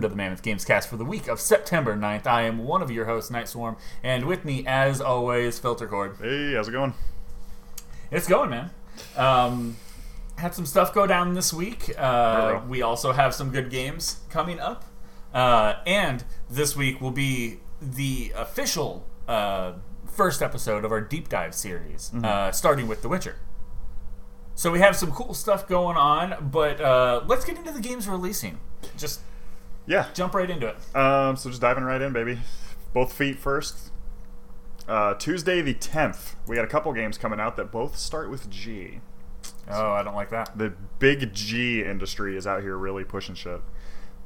welcome to the Mammoth Games Cast for the week of September 9th. I am one of your hosts, Night Swarm, and with me, as always, Filter Cord. Hey, how's it going? It's going, man. Um, had some stuff go down this week. Uh, we also have some good games coming up. Uh, and this week will be the official uh, first episode of our deep dive series, uh, starting with The Witcher. So we have some cool stuff going on, but uh, let's get into the games releasing. Just Yeah. jump right into it. Um, so just diving right in, baby. Both feet first. Uh, Tuesday the 10th, we got a couple games coming out that both start with G. Oh, I don't like that. The big G industry is out here really pushing shit.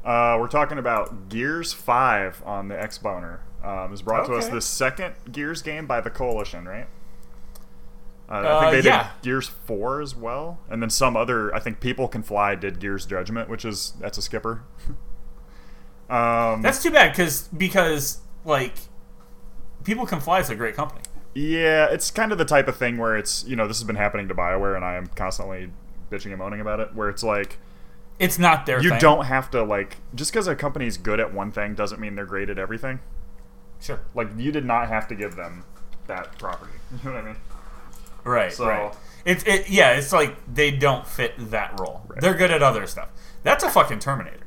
Uh, we're talking about Gears 5 on the Xboner. Um, it was brought to us Okay. the second Gears game by the Coalition, right? Uh, I Uh, think they yeah. did Gears 4 as well. And then some other, I think People Can Fly did Gears Judgment, which is, that's a skipper. um, That's too bad because because like people can fly is a great company. Yeah, it's kind of the type of thing where it's you know this has been happening to Bioware, and I am constantly bitching and moaning about it. Where it's like It's not their you thing. don't have to like just because a company's good at one thing doesn't mean they're great at everything. sure Like you did not have to give them that property. You know what I mean? right So- right. It's it yeah. It's like they don't fit that role. Right. They're good at other stuff. That's a fucking Terminator.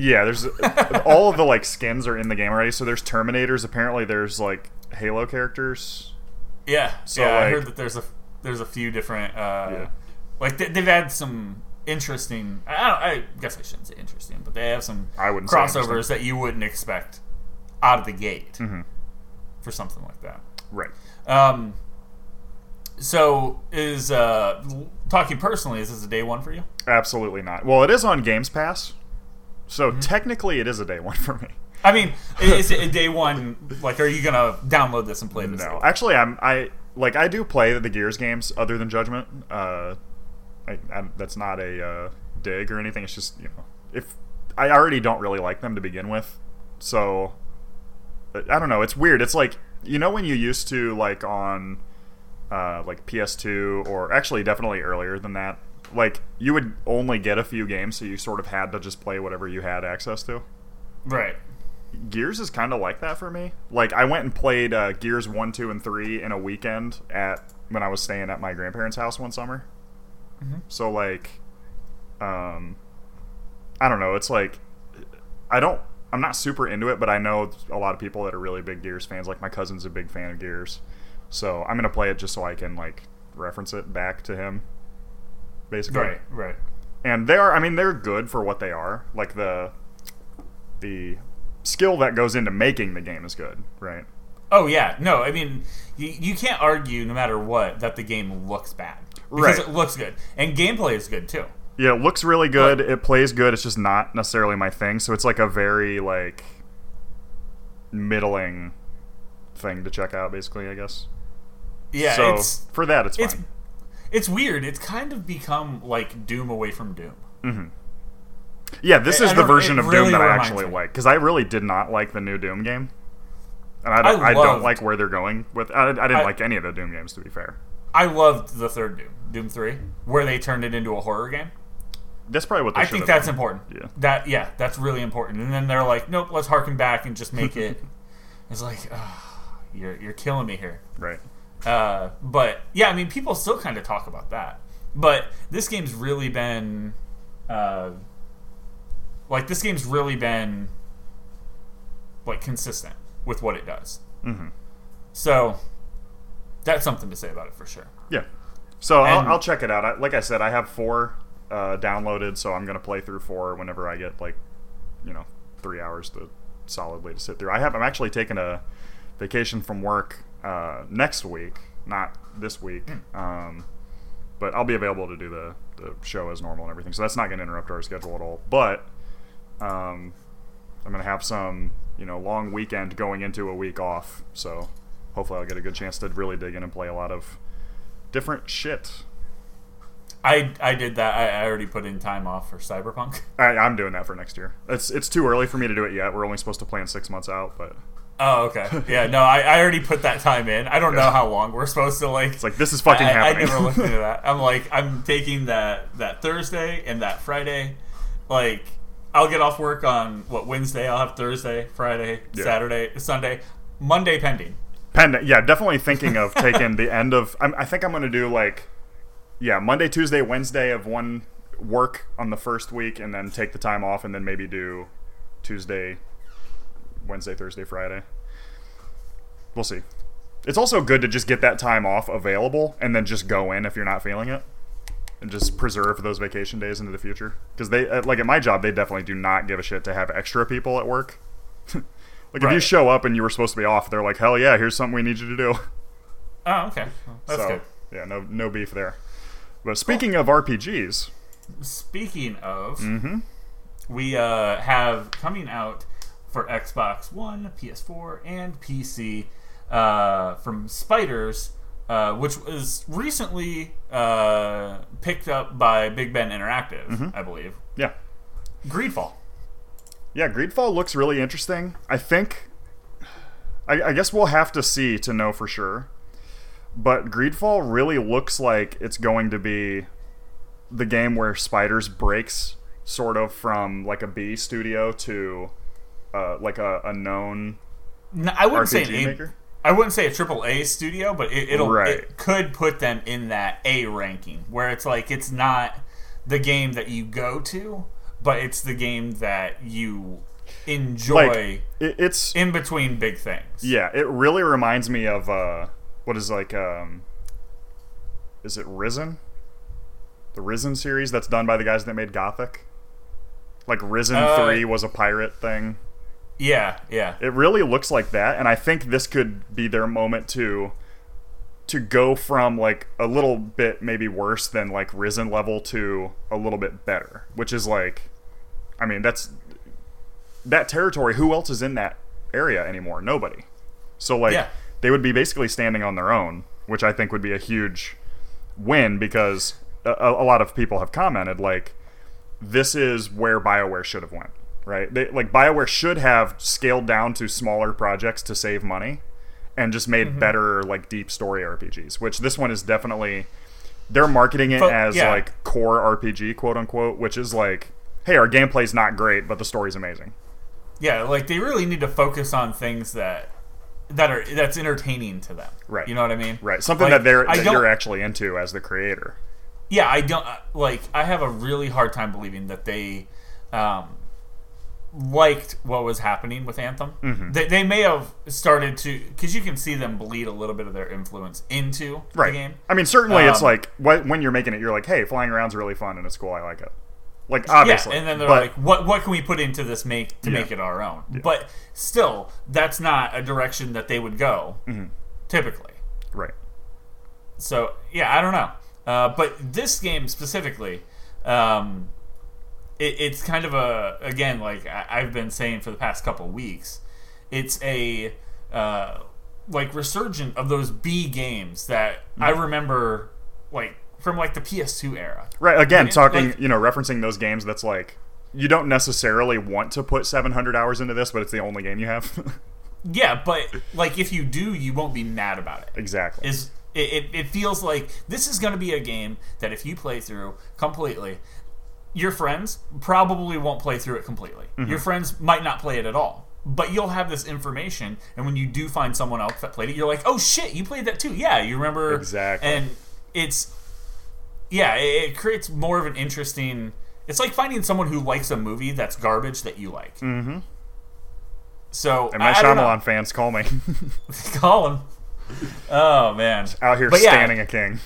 Yeah, there's all of the like skins are in the game already. So there's Terminators. Apparently, there's like Halo characters. Yeah. So, yeah. I heard that there's a there's a few different uh, Yeah. like they, they've had some interesting. I don't. I guess I shouldn't say interesting, but they have some I wouldn't crossovers that you wouldn't expect out of the gate Mhm. for something like that. Right. Um, so is uh, talking personally, is this a day one for you? Absolutely not. Well, it is on Games Pass, so Mm-hmm. technically it is a day one for me. I mean, is it a day one? Like, are you gonna download this and play this? No, actually, I'm I like I do play the Gears games other than Judgment. Uh, I, I, that's not a uh, dig or anything. It's just you know if I already don't really like them to begin with, so I I don't know. It's weird. It's like you know when you used to like on uh, like PS2 or actually definitely earlier than that. Like you would only get a few games, so you sort of had to just play whatever you had access to. Right. Gears is kind of like that for me. Like I went and played uh, Gears one, two, and three in a weekend at when I was staying at my grandparents' house one summer. Mhm. So like, um, I don't know. It's like I don't. I'm not super into it, but I know a lot of people that are really big Gears fans. Like my cousin's a big fan of Gears, so I'm gonna play it just so I can like reference it back to him. Basically, Right. Right. and they are i mean they're good for what they are like the the skill that goes into making the game is good right Oh yeah. No, I mean, you, you can't argue no matter what that the game looks bad because Right. it looks good and gameplay is good too. yeah it looks really good it plays good it's just not necessarily my thing so it's like a very like middling thing to check out basically i guess Yeah. so it's for that it's it's fine it's weird. It's kind of become like Doom away from Doom. yeah this I- is I the version of really doom that i actually me. like because i really did not like the new doom game and i don't, I I don't like where they're going with i, I didn't like any of the doom games to be fair I loved the third Doom, Doom Three, where they turned it into a horror game. that's probably what they I think that's important. Yeah. That yeah, that's really important. And then they're like, nope, let's harken back and just make it. it's like, ah, you're you're killing me here. right Uh, but yeah, I mean, people still kind of talk about that. But this game's really been, uh, like this game's really been like consistent with what it does. mm-hmm. So that's something to say about it for sure. Yeah. So I'll, I'll check it out. I, like I said, I have four uh, downloaded, so I'm gonna play through four whenever I get like, you know, three hours to solidly to sit through. I have. I'm actually taking a vacation from work uh, next week, not this week. Um, but I'll be available to do the, the show as normal and everything. So that's not gonna interrupt our schedule at all. But um, I'm gonna have some, you know, long weekend going into a week off. So hopefully I'll get a good chance to really dig in and play a lot of different shit. I I did that. I, I already put in time off for Cyberpunk. I, I'm doing that for next year. It's it's too early for me to do it yet. We're only supposed to plan six months out, but Oh, okay. Yeah, no, I, I already put that time in. I don't know how long we're supposed to like. it's like this is fucking I, I happening. never looked into that. I'm like, I'm taking that that Thursday and that Friday. Like, I'll get off work on what Wednesday. I'll have Thursday, Friday, Yeah. Saturday, Sunday, Monday pending. Pending, yeah, definitely thinking of taking the end of. I'm, I think I'm going to do like, yeah, Monday, Tuesday, Wednesday of one work on the first week, and then take the time off, and then maybe do Tuesday, Wednesday, Thursday, Friday. We'll see. It's also good to just get that time off available, and then just go in if you're not feeling it, and just preserve those vacation days into the future. Because they, like at my job, they definitely do not give a shit to have extra people at work. Like if you show up and you were supposed to be off, they're like, "Hell yeah, here's something we need you to do." Oh, okay. Well, That's so good. yeah, no no beef there. But speaking of RPGs, Speaking of, Mm-hmm. we uh, have coming out for Xbox One, PS4, and PC uh, from Spiders, uh, which was recently uh, picked up by Big Ben Interactive, Mm-hmm. I believe. yeah, Greedfall. yeah, Greedfall looks really interesting. I think, I, I guess we'll have to see to know for sure. But Greedfall really looks like it's going to be the game where Spiders breaks sort of from like a B studio to uh, like a, a known No, I wouldn't say an RPG A. maker. I wouldn't say a triple A studio, but it, it'll Right. it could put them in that A ranking where it's like it's not the game that you go to, but it's the game that you enjoy Like it, it's in between big things. Yeah, it really reminds me of uh, what is like um, is it Risen? The Risen series that's done by the guys that made Gothic. Like Risen Uh, Three was a pirate thing. Yeah, yeah. It really looks like that, and I think this could be their moment to to go from like a little bit maybe worse than like Risen level to a little bit better, which is like, I mean that's that territory. Who else is in that area anymore? Nobody. So like Yeah. they would be basically standing on their own, which I think would be a huge win because a, a lot of people have commented like this is where BioWare should have went, right? They, like BioWare should have scaled down to smaller projects to save money and just made Mm-hmm. better like deep story RPGs, which this one is definitely they're marketing it But, as yeah. like core RPG, quote unquote, which is like, hey, our gameplay's not great, but the story's amazing. Yeah, like they really need to focus on things that that are that's entertaining to them. Right. You know what I mean? Right. Something Like, that they're that you're actually into as the creator. yeah, I don't uh, like. I have a really hard time believing that they um, liked what was happening with Anthem. Mm-hmm. They, they may have started to because you can see them bleed a little bit of their influence into Right. the game. I mean, certainly it's Um, like wh- when you're making it, you're like, hey, flying around's really fun and it's cool. I like it. Like obviously, yeah, and then they're but- like, "What what can we put into this make to Yeah. make it our own?" But still, that's not a direction that they would go Mm-hmm. typically. right. So yeah, I don't know. Uh, but this game specifically, um, it, it's kind of a again like I, I've been saying for the past couple weeks. It's a uh, like resurgent of those B games that I Mm-hmm. remember like from like the PS2 era. Right. Again, talking, like- you know, referencing those games that's like you don't necessarily want to put 700 hours into this, but it's the only game you have. Yeah, but like if you do, you won't be mad about it. exactly. is it, it, it feels like this is going to be a game that if you play through completely your friends probably won't play through it completely Mm-hmm. your friends might not play it at all but you'll have this information and when you do find someone else that played it you're like oh shit you played that too yeah you remember Exactly. and it's yeah it, it creates more of an interesting it's like finding someone who likes a movie that's garbage that you like mm-hmm. so and my I. Shyamalan fans call me call him oh man out here But yeah. standing a king.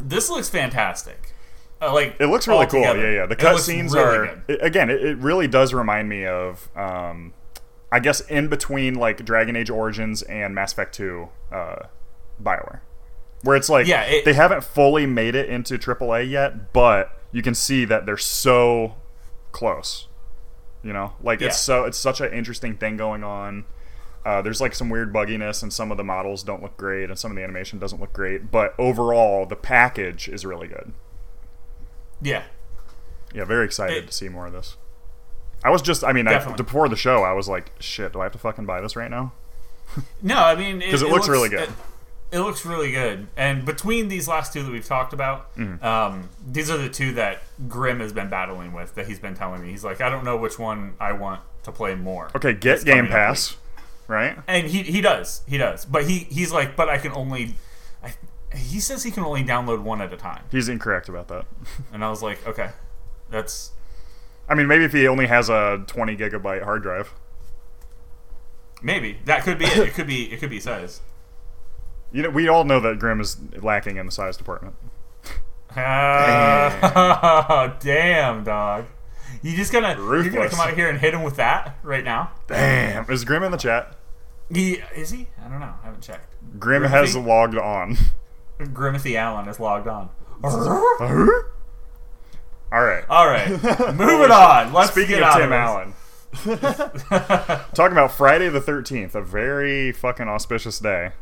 This looks fantastic. Uh, like It looks really cool. altogether. Yeah, yeah. The cutscenes really are it- again. It, it really does remind me of, um, I guess, in between like Dragon Age Origins and Mass Effect Two, uh, Bioware, where it's like Yeah, it- they haven't fully made it into AAA yet, but you can see that they're so close. You know, like Yeah. it's so it's such an interesting thing going on. Uh, there's like some weird bugginess, and some of the models don't look great, and some of the animation doesn't look great. But overall, the package is really good. Yeah, Yeah, very excited It- to see more of this. I was just, I mean, I, before the show, I was like, shit, do I have to fucking buy this right now? no, I mean 'Cause it looks really good. It, it looks really good. And between these last two that we've talked about, Mm-hmm. um, these are the two that Grim has been battling with. That he's been telling me. He's like, I don't know which one I want to play more. Okay, get Game Pass, right? And he he does he does, but he he's like, but I can only. I, he says he can only download one at a time, He's incorrect about that. and I was like, okay, that's I mean, maybe if he only has a 20 gigabyte hard drive. maybe that could be it. It could be it could be size. You know, we all know that Grim is lacking in the size department. Ah, damn, dog. You just gonna you're gonna come out here and hit him with that right now? Damn. Is Grim in the chat? He is he? I don't know. I haven't checked. Grim Griffey? has logged on. Grimathy Allen is logged on. all right. All right, moving on. Let's Speaking get of out Tim of. Allen, talking about Friday the 13th, a very fucking auspicious day.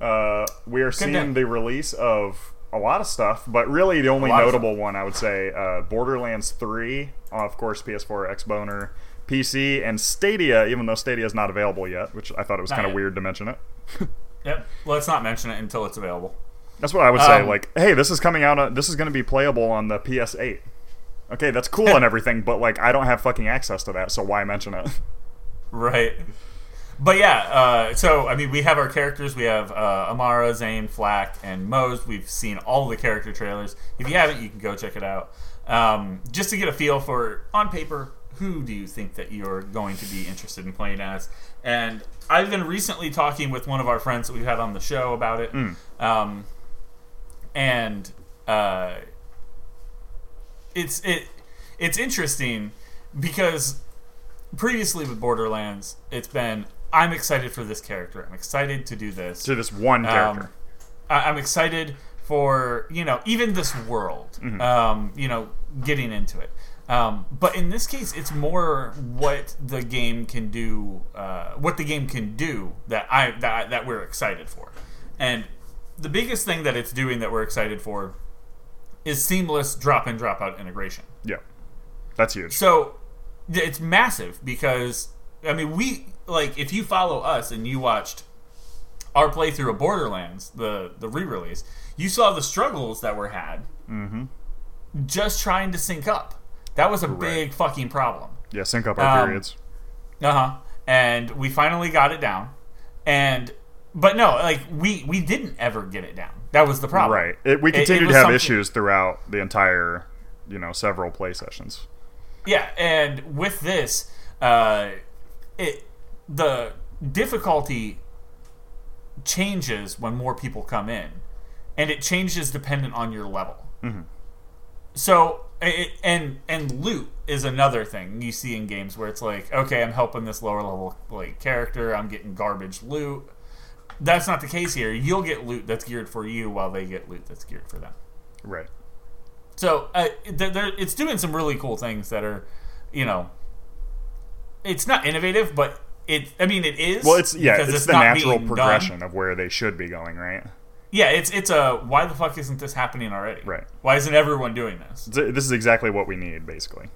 Uh, we are seeing day. the release of a lot of stuff, but really the only notable one I would say uh, Borderlands 3, of course, PS4, Xboner, PC, and Stadia, even though Stadia is not available yet, which I thought it was kind of weird to mention it. Yep. Let's not mention it until it's available. That's what I would say. Um, like, hey, this is coming out. On, this is going to be playable on the PS8. Okay, that's cool and everything, but like, I don't have fucking access to that, so why mention it? Right. But yeah, uh, so I mean, we have our characters. We have uh, Amara, Zane, Flack, and Moze. We've seen all the character trailers. If you haven't, you can go check it out. Um, just to get a feel for, on paper, who do you think that you're going to be interested in playing as? And I've been recently talking with one of our friends that we've had on the show about it. Um, and uh, it's it it's interesting because previously with Borderlands, it's been I'm excited for this character. I'm excited to do this. to this one character. Um, I- I'm excited for you know even this world. Um, you know, getting into it. Um, but in this case, it's more what the game can do. Uh, what the game can do that I that I- that we're excited for, and the biggest thing that it's doing that we're excited for is seamless drop in drop out integration. yeah, that's huge. So it's massive because I mean we like if you follow us and you watched our playthrough of Borderlands, the the re-release, you saw the struggles that were had just trying to sync up. That was a big fucking problem. Yeah, sync up our Um, periods. Uh huh. And we finally got it down. And but no, like we we didn't ever get it down. That was the problem. Right. It, we it- it continued to have something- issues throughout the entire, you know, several play sessions. Yeah, and with this, uh, it the difficulty changes when more people come in, and it changes dependent on your level. So, it, and and loot is another thing you see in games where it's like, okay, I'm helping this lower level like character, I'm getting garbage loot. That's not the case here. You'll get loot that's geared for you, while they get loot that's geared for them. Right. So uh, they're, they're, it's doing some really cool things that are, you know, it's not innovative, but it. I mean, it is. Well, it's yeah, because it's, the natural being done. progression of where they should be going, right? Yeah, it's it's a why the fuck isn't this happening already? Right. Why isn't everyone doing this? This is exactly what we need, basically.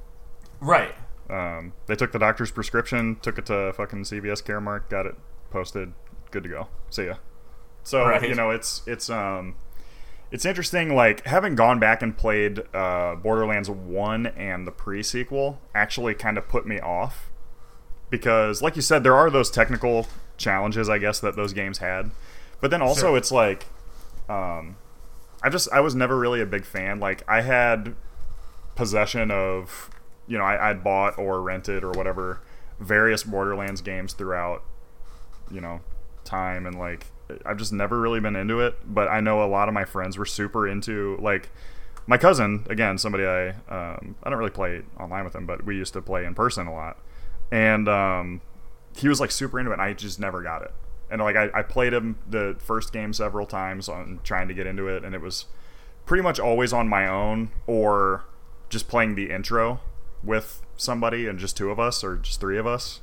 Right. Um, they took the doctor's prescription, took it to fucking CVS Caremark, got it posted, good to go. See ya. So Right. you know, it's it's um, it's interesting. Like having gone back and played uh, Borderlands One and the pre sequel, actually kind of put me off because, like you said, there are those technical challenges, I guess, that those games had. But then also, Sure. it's like, um, I just I was never really a big fan. Like I had possession of, you know, I, I'd bought or rented or whatever various Borderlands games throughout, you know, time and like I've just never really been into it. But I know a lot of my friends were super into like my cousin again, somebody I um, I don't really play online with him, but we used to play in person a lot, and um, he was like super into it. and I just never got it. And like I, I played him the first game several times on trying to get into it, and it was pretty much always on my own or just playing the intro with somebody and just two of us or just three of us.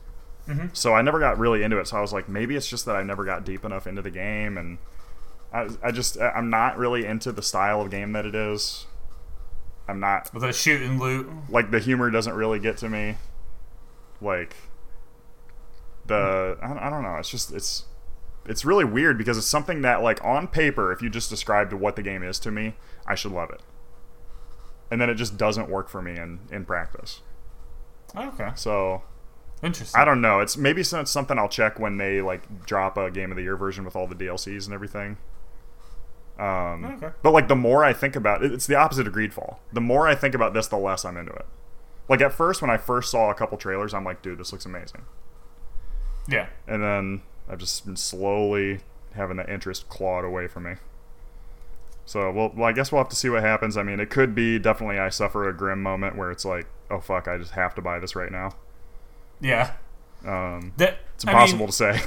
Mm-hmm. So I never got really into it. So I was like, maybe it's just that I never got deep enough into the game, and I, I just I'm not really into the style of game that it is. I'm not With a shoot and loot. like the humor doesn't really get to me. Like the mm-hmm. I, I don't know. It's just it's it's really weird because it's something that like on paper, if you just described what the game is to me, I should love it. And then it just doesn't work for me in in practice. Okay. So Interesting. I don't know. It's maybe it's something I'll check when they like drop a game of the year version with all the DLCs and everything. Um, Okay. But like the more I think about it, it's the opposite of Greedfall. The more I think about this, the less I'm into it. Like at first, when I first saw a couple trailers, I'm like, dude, this looks amazing. Yeah. And then I've just been slowly having that interest clawed away from me. So, well, well, I guess we'll have to see what happens. I mean, it could be definitely I suffer a grim moment where it's like, oh fuck, I just have to buy this right now. Yeah. Um, That it's I mean, impossible to say.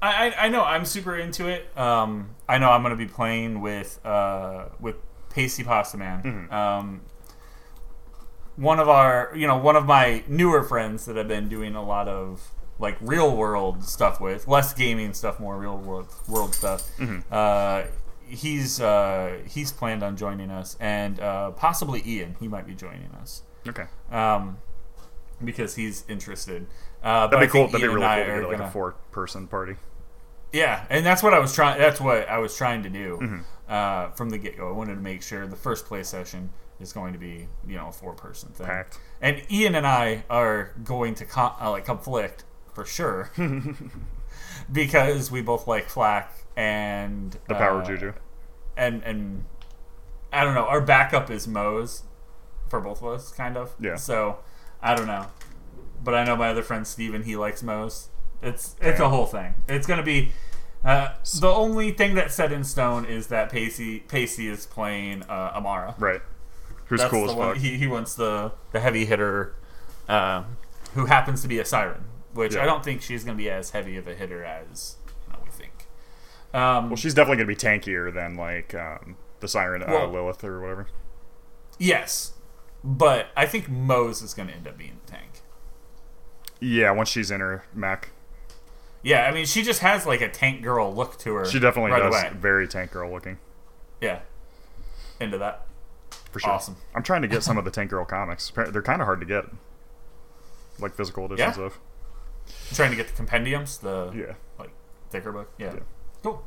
I, I I know I'm super into it. Um, I know I'm gonna be playing with uh with Pasty Pasta Man. Mm-hmm. Um, one of our you know one of my newer friends that I've been doing a lot of like real world stuff with, less gaming stuff, more real world world stuff. Mm-hmm. Uh, he's uh, he's planned on joining us, and uh, possibly Ian. He might be joining us. Okay. Um, because he's interested. Uh, That'd be cool. That'd be really cool to get like gonna- a four-person party. yeah, and that's what I was trying. That's what I was trying to do Mm-hmm. uh, from the get go. I wanted to make sure the first play session is going to be you know a four person thing. Packed. And Ian and I are going to con- uh, like conflict for sure because we both like Flack and The power uh, juju. and and I don't know. Our backup is Moze for both of us, kind of. Yeah. So I don't know, but I know my other friend Steven, he likes Moze. It's it's a whole thing. It's gonna be. Uh, the only thing that's set in stone is that Pacey Pacey is playing uh, Amara. Right. Who's That's cool as fuck. He, he wants the the heavy hitter, uh, who happens to be a siren, which Yeah. I don't think she's going to be as heavy of a hitter as you know, we think. Um, well, she's definitely gonna be tankier than like um, the siren uh, Well- Lilith or whatever. yes, but I think Moze is going to end up being the tank. Yeah, once she's in her mech, Yeah, I mean, she just has like a tank girl look to her. she definitely right does Away. very tank girl looking Yeah, into that. for sure. Awesome. I'm trying to get some of the tank girl comics. They're kind of hard to get, like physical editions Yeah. of. trying to get the compendiums, the Yeah. like thicker book. Yeah, Yeah. cool.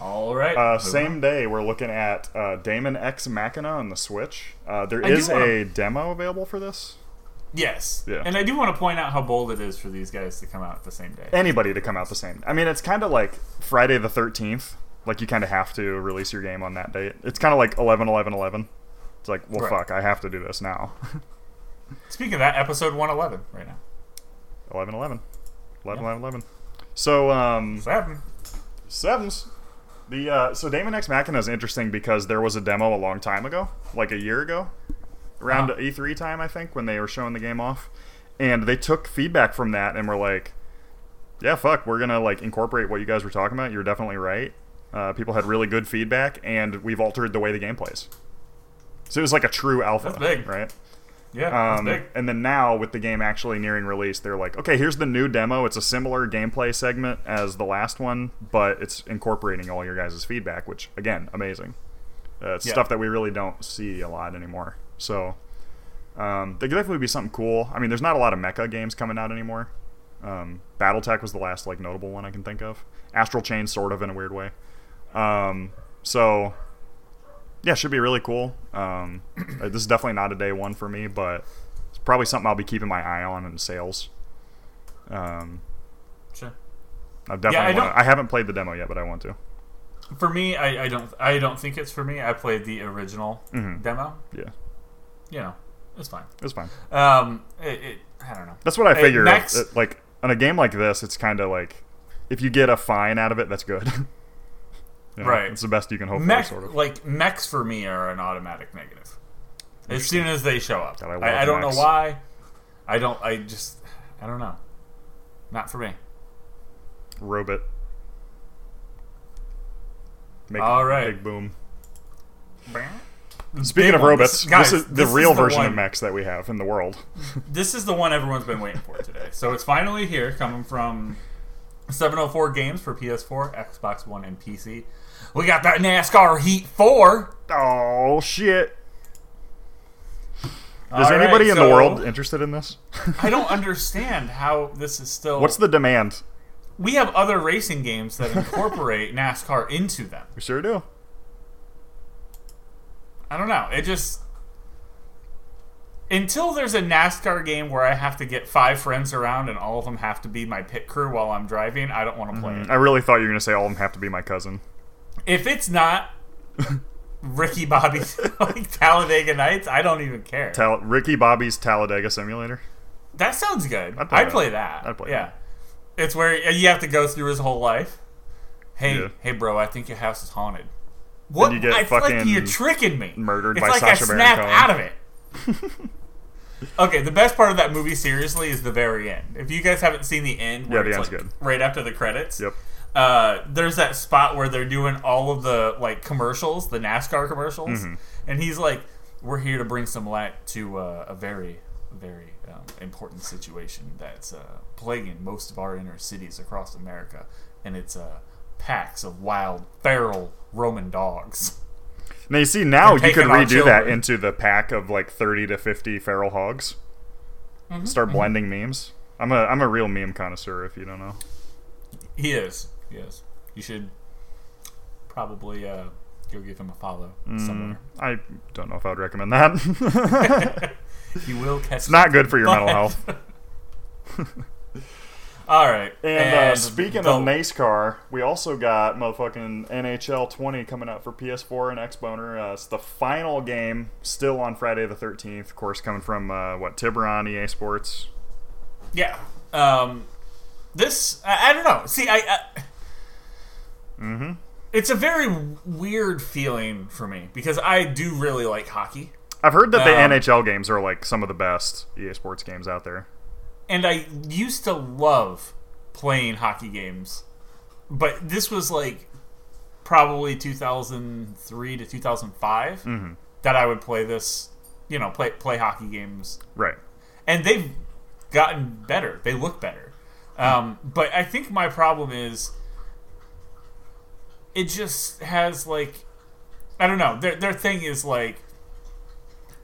All right. Uh, same on. day, we're looking at uh, Daemon X Machina on the Switch. Uh, there I is wanna- a demo available for this. Yes. Yeah. And I do want to point out how bold it is for these guys to come out the same day. Anybody to come out the same. I mean, it's kind of like Friday the 13th. Like you kind of have to release your game on that date. It's kind of like 11 11 11. It's like, well, Right. fuck, I have to do this now. Speaking of that, episode 111 right now. 11 11. 11 Yeah. 11 11. So, um, Seven. Sevens. The uh, so Daemon X Machina is interesting because there was a demo a long time ago, like a year ago, around Uh-huh. E3 time, I think, when they were showing the game off, and they took feedback from that and were like, "Yeah, fuck, we're gonna like incorporate what you guys were talking about. You're definitely right. Uh, people had really good feedback, and we've altered the way the game plays. So it was like a true alpha, That's big. right? Yeah, that's Um, big. and then now with the game actually nearing release, they're like, okay, here's the new demo. It's a similar gameplay segment as the last one, but it's incorporating all your guys' feedback, which again, amazing. Uh, it's Yeah. stuff that we really don't see a lot anymore. So um, there could definitely be something cool. I mean, there's not a lot of mecha games coming out anymore. Um, BattleTech was the last like notable one I can think of. Astral Chain, sort of in a weird way. Um, so yeah, should be really cool. Um, uh, this is definitely not a day one for me, but it's probably something I'll be keeping my eye on in sales. Um, Sure. I definitely Yeah, I wanna, I haven't played the demo yet, but I want to. For me, I, I don't I don't think it's for me. I played the original Mhm. demo. Yeah, You know, it's fine. it's fine. Um, it, it I don't know. That's what I Hey, figure. next- like on a game like this, it's kind of like if you get a fine out of it, that's good. You know, Right. It's the best you can hope Mech, for, sort of. like mechs for me are an automatic negative. As soon as they show up, God, I I, I don't mechs. know why. I don't. I just. I don't know. Not for me. Robot. Make All right. Big boom. Big Speaking of robots, This- guys, this is the this is real the version of mechs that we have in the world. This is the one everyone's been waiting for today. So it's finally here, coming from 704 Games for PS4, Xbox One, and PC. We got that NASCAR Heat 4. Oh shit! Is All right, anybody in the world interested in this? I don't understand how this is still. What's the demand? we have other racing games that incorporate NASCAR into them. We sure do. I don't know. It just until there's a NASCAR game where I have to get five friends around and all of them have to be my pit crew while I'm driving, I don't want to play mm-hmm. it. I really thought you were gonna say all of them have to be my cousin. If it's not Ricky Bobby's like Talladega Nights, I don't even care. Tal- Ricky Bobby's Talladega Simulator. that sounds good. I'd play I'd that. play that. I'd play yeah. It's where uh, you have to go through his whole life. Hey, Yeah. hey, bro, I think your house is haunted. What? you get I feel like you're tricking me. murdered it's by like Sacha I Baron Cohen. out of it. okay, the best part of that movie, seriously, is the very end. If you guys haven't seen the end, Yeah, the end's like good. right after the credits, Yep. Uh, there's that spot where they're doing all of the like commercials, the NASCAR commercials, Mm-hmm. and he's like, "We're here to bring some light to uh, a very, very um, important situation that's uh, plaguing most of our inner cities across America, and it's uh, packs of wild, feral Roman dogs." Now you see now you could redo that into the pack of like thirty to fifty feral hogs. Mm-hmm, Start blending memes. I'm a I'm a real meme connoisseur if you don't know. He is. He is. You should probably uh, go give him a follow somewhere. I don't know if I would recommend that. You will catch. it's not good for your mental health. All right. And, uh, speaking the- of NASCAR, we also got motherfucking NHL 20 coming out for PS4 and Xboner. Uh, it's the final game, still on Friday the 13th. Of course, coming from uh, what Tiburon EA Sports. Yeah. Um, this I, I don't know. See, I. I Mm-hmm. It's a very weird feeling for me because I do really like hockey, I've heard that the Um, NHL games are like some of the best EA Sports games out there. and I used to love playing hockey games, but this was like probably 2003 to 2005 Mm-hmm. that I would play this. You know, play play hockey games Right. and they've gotten better. They look better. Um, but I think my problem is it just has like I don't know. Their their thing is like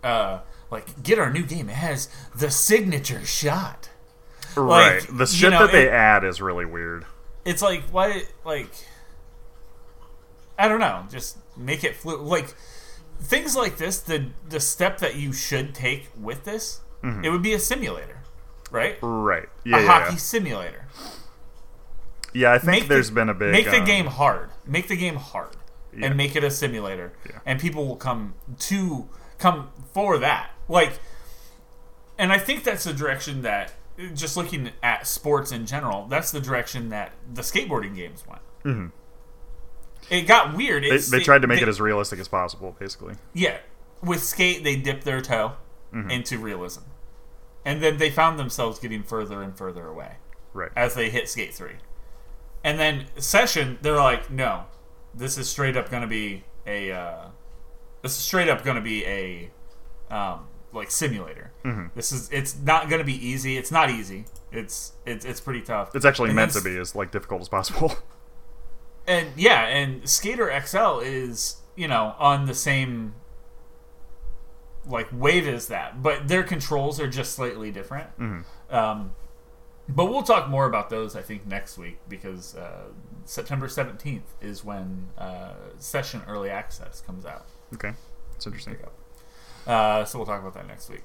uh like get our new game. It has the signature shot. right. Like, The you shit know, that they it- add is really weird. It's like why like I don't know. Just make it flu like things like this. The the step that you should take with this, it would be a simulator, right? Right. Yeah. a yeah, hockey yeah. simulator. Yeah, I think there's the, been a big make the um, game hard. Make the game hard, Yeah. and make it a simulator, Yeah. and people will come to come for that. Like, and I think that's the direction that just looking at sports in general, that's the direction that the skateboarding games went. Mm-hmm. It got weird. They, they tried to make they- it as realistic as possible, basically. yeah, with skate, they dipped their toe Mm-hmm. into realism, and then they found themselves getting further and further away. Right. as they hit Skate 3. And then Session, they're like, no, this is straight up going to be a, uh, this is straight up going to be a, um, like simulator. Mm-hmm. This is, it's not going to be easy. It's not easy. It's, it's, it's pretty tough. It's actually And meant to be as like difficult as possible. And yeah, and Skater XL is, you know, on the same, like, wave as that. But their controls are just slightly different. Mm-hmm. Um, but we'll talk more about those, I think, next week because uh, September 17th is when uh, Session Early Access comes out. okay, it's interesting. Uh, so we'll talk about that next week.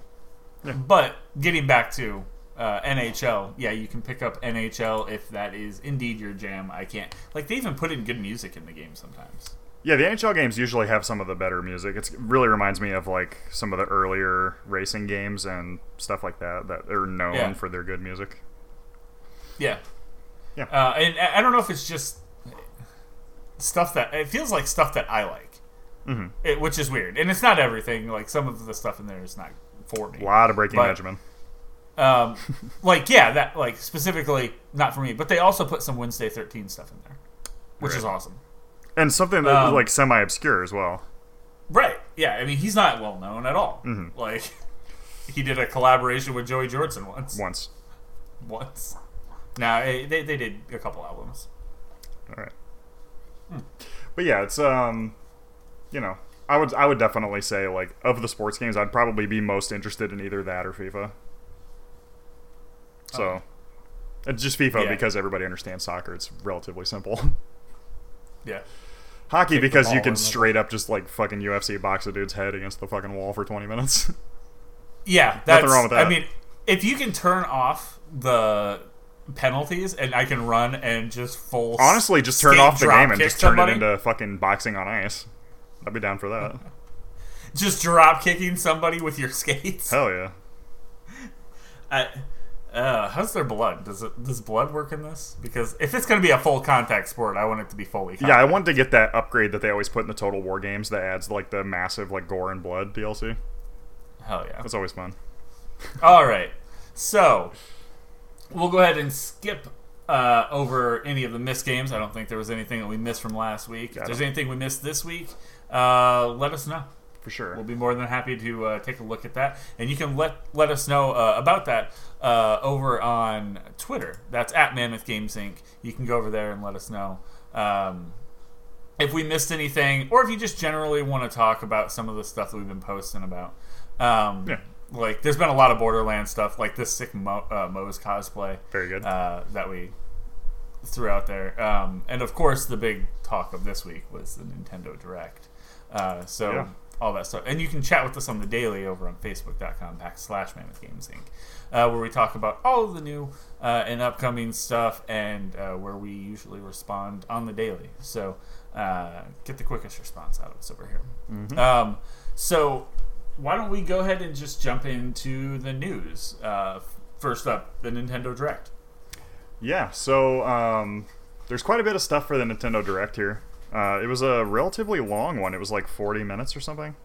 Yeah. But getting back to uh, NHL, yeah, you can pick up NHL if that is indeed your jam. I can't. Like, they even put in good music in the game sometimes. Yeah, the NHL games usually have some of the better music. It really reminds me of like some of the earlier racing games and stuff like that that are known Yeah. for their good music. Yeah. Yeah. Uh, and I don't know if it's just stuff that it feels like stuff that I like, Mhm. it, which is weird. And it's not everything. Like some of the stuff in there is not for me. A lot of Breaking But- Benjamin. Um, like yeah, that like specifically not for me. But they also put some Wednesday Thirteen stuff in there, which is awesome. And something that was um, like semi obscure as well. Right? Yeah. I mean, he's not well known at all. Mhm. Like he did a collaboration with Joey Jordison once. Once. Once. Now they they did a couple albums. All right. Hmm. But yeah, it's um, you know, I would I would definitely say like of the sports games, I'd probably be most interested in either that or FIFA. So, Okay. It's just FIFA Yeah. because everybody understands soccer. It's relatively simple. Yeah. Hockey Kick the because you can straight up just like fucking UFC box a dude's head against the fucking wall for 20 minutes. Yeah, that's, wrong with that. I mean, if you can turn off the penalties and I can run and just full Honestly, just turn off the game and just turn somebody, it into fucking boxing on ice. I'd be down for that. just drop kicking somebody with your skates. Hell yeah. I, uh, how's their blood? Does it does blood work in this? Because if it's going to be a full contact sport, I want it to be fully. Contact. Yeah, I wanted to get that upgrade that they always put in the Total War games that adds like the massive like gore and blood DLC. Hell yeah. That's always fun. All right. So we'll go ahead and skip uh, over any of the missed games. I don't think there was anything that we missed from last week. I if there's don't- anything we missed this week, uh, let us know. For sure. We'll be more than happy to uh, take a look at that, and you can let let us know uh, about that uh, over on Twitter. That's at Mammoth Games Inc. You can go over there and let us know um, if we missed anything, or if you just generally want to talk about some of the stuff that we've been posting about. Um, Yeah. Like, there's been a lot of Borderlands stuff, like this sick Mo- uh, Moze cosplay Very good. uh, that we threw out there. Um, and of course, the big talk of this week was the Nintendo Direct. Uh, so Yeah. all that stuff, and you can chat with us on the daily over on Facebook.com backslash Mammoth Games Inc., uh, where we talk about all of the new uh, and upcoming stuff, and uh, where we usually respond on the daily. So uh, get the quickest response out of us over here. Um, so why don't we go ahead and just jump into the news? Uh, first up, the Nintendo Direct. Yeah, so um, there's quite a bit of stuff for the Nintendo Direct here. Uh, it was a relatively long one. It was like 40 minutes or something.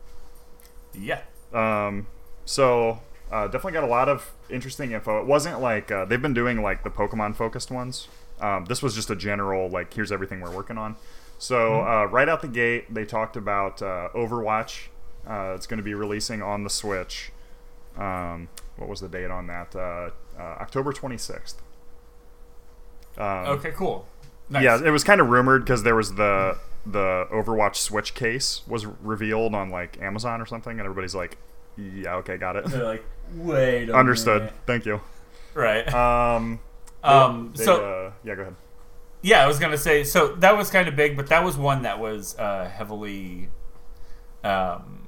Yeah. Um, so uh, definitely got a lot of interesting info. It wasn't like uh, they've been doing like the Pokemon focused ones. Um, this was just a general like here's everything we're working on. So uh, right out the gate, they talked about uh, Overwatch. Uh, it's going to be releasing on the Switch. Um, what was the date on that? Uh, uh, October 26th. Um, Okay, cool. Nice. yeah, it was kind of rumored because there was the the Overwatch Switch case was revealed on like Amazon or something, and everybody's like, "Yeah, okay, got it, They're like, wait a understood, minute." thank you." Right. Um, um, they, so, uh, yeah, go ahead. yeah, I was going to say, so that was kind of big, but that was one that was uh, heavily, um,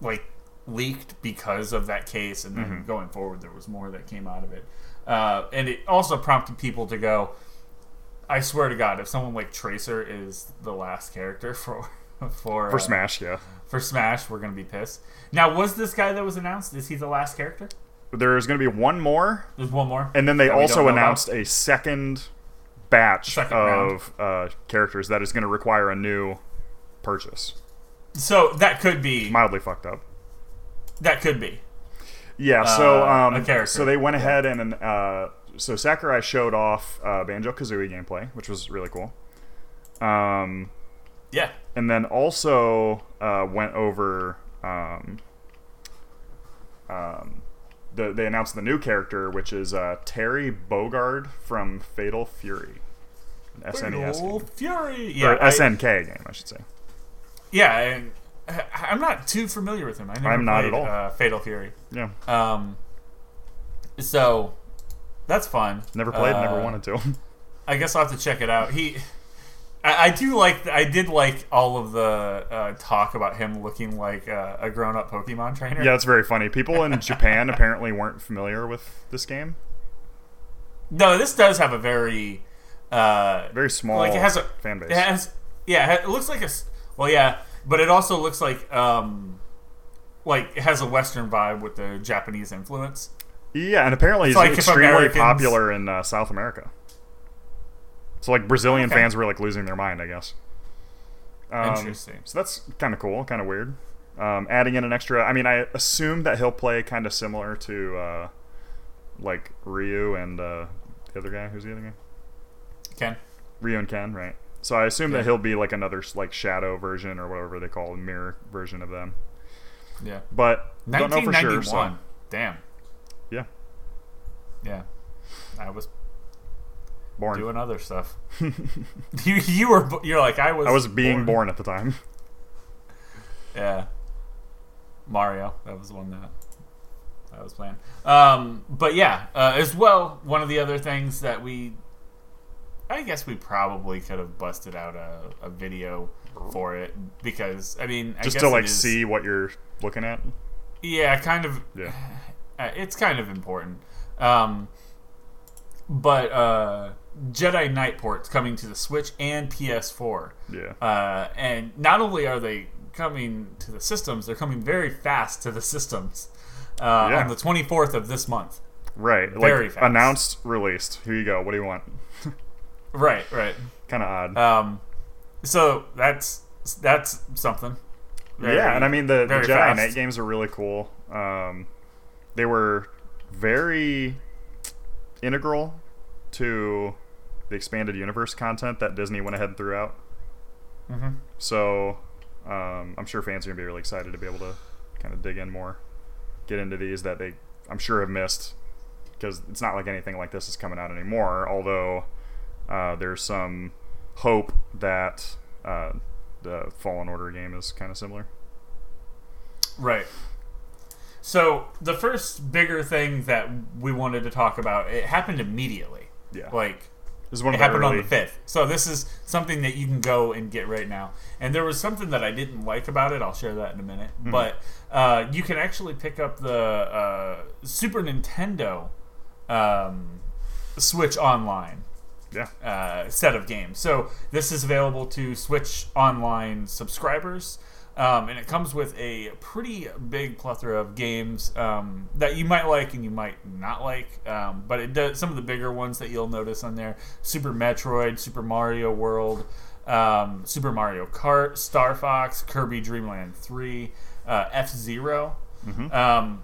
like, leaked because of that case, and then Mm-hmm. going forward, there was more that came out of it. Uh, and it also prompted people to go, I swear to God, if someone like Tracer is the last character for for For uh, Smash, yeah, for Smash, we're gonna be pissed. Now, was this guy that was announced? Is he the last character? there's going to be one more, There's one more. and then they also don't about? announced a second batch Second of uh, characters that is going to require a new purchase. So that could be. Mildly fucked up. That could be. Yeah, so Uh, um, a so they went ahead and uh, so Sakurai showed off uh, Banjo Kazooie gameplay, which was really cool. Um, Yeah. and then also uh, went over um, um, the, they announced the new character, which is uh, Terry Bogard from Fatal Fury, an SNES Fatal game. Fury. or Yeah. I- SNK game, I should say. Yeah. I- I'm not too familiar with him. I never I'm not at all. Uh, Fatal Fury. Yeah, Um. So that's fun. never played, Uh, never wanted to. I guess I'll have to check it out. He. I, I do like. I did like all of the uh, talk about him looking like uh, a grown-up Pokemon trainer. yeah, it's very funny. People in Japan apparently weren't familiar with this game. No, this does have a very. Uh, Very small like it has a fan base. It has, yeah, it looks like a. Well, yeah, but it also looks like um, like it has a Western vibe with the Japanese influence. Yeah, and apparently he's It's like extremely Americans- popular in uh, South America. So like Brazilian Okay. fans were like losing their mind, I guess. Um, Interesting. So that's kind of cool, kind of weird. Um, adding in an extra. I mean, I assume that he'll play kind of similar to uh, like Ryu and uh, the other guy. Who's the other guy? Ken. Ryu and Ken, right? So I assume Yeah. that he'll be like another like shadow version or whatever they call a mirror version of them. Yeah. But don't know for sure. So Damn. yeah, Yeah. I was born. doing other stuff. you you were you're like I was. I was being born at the time. Yeah. Mario. That was the one that I was playing. Um, but yeah, uh, as well, one of the other things that we, I guess we probably could have busted out a, a video for it because I mean, I Just to like is- see what you're looking at. Yeah, kind of. Yeah. Uh, it's kind of important. Um, but uh, Jedi Knight ports coming to the Switch and PS4. Yeah. Uh, and not only are they coming to the systems, they're coming very fast to the systems uh, Yeah. on the 24th of this month. Right. Very like fast. announced, released. Here you go. What do you want? Right, right. kind of odd. Um, so that's that's something. Very- yeah, and I mean the, the Jedi fast. Knight games are really cool. Um, they were very integral to the expanded universe content that Disney went ahead and threw out. Mhm. So um, I'm sure fans are gonna be really excited to be able to kind of dig in more, get into these that they I'm sure have missed because it's not like anything like this is coming out anymore. Although uh, there's some hope that uh, the Fallen Order game is kind of similar. Right. So the first bigger thing that we wanted to talk about it happened immediately. Yeah, Like this is one it happened on the fifth. So this is something that you can go and get right now. And there was something that I didn't like about it. I'll share that in a minute. Hmm. But uh, you can actually pick up the uh, Super Nintendo um, Switch Online Yeah, uh, set of games. So this is available to Switch Online subscribers, um, and it comes with a pretty big plethora of games um, that you might like and you might not like. Um, but it does some of the bigger ones that you'll notice on there: Super Metroid, Super Mario World, um, Super Mario Kart, Star Fox, Kirby Dream Land Three, uh, F-Zero Um,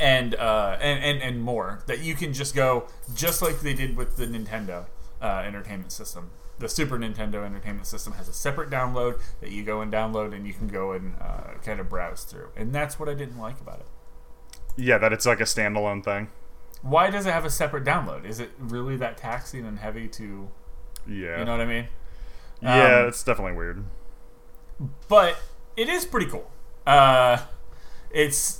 and, uh, and and and more that you can just go just like they did with the Nintendo uh, Entertainment System. The Super Nintendo Entertainment System has a separate download that you go and download, and you can go and uh, kind of browse through. And that's what I didn't like about it. yeah, that it's like a standalone thing. Why does it have a separate download? Is it really that taxing and heavy to, Yeah, you know what I mean? yeah, Um, it's definitely weird. but it is pretty cool. Uh, it's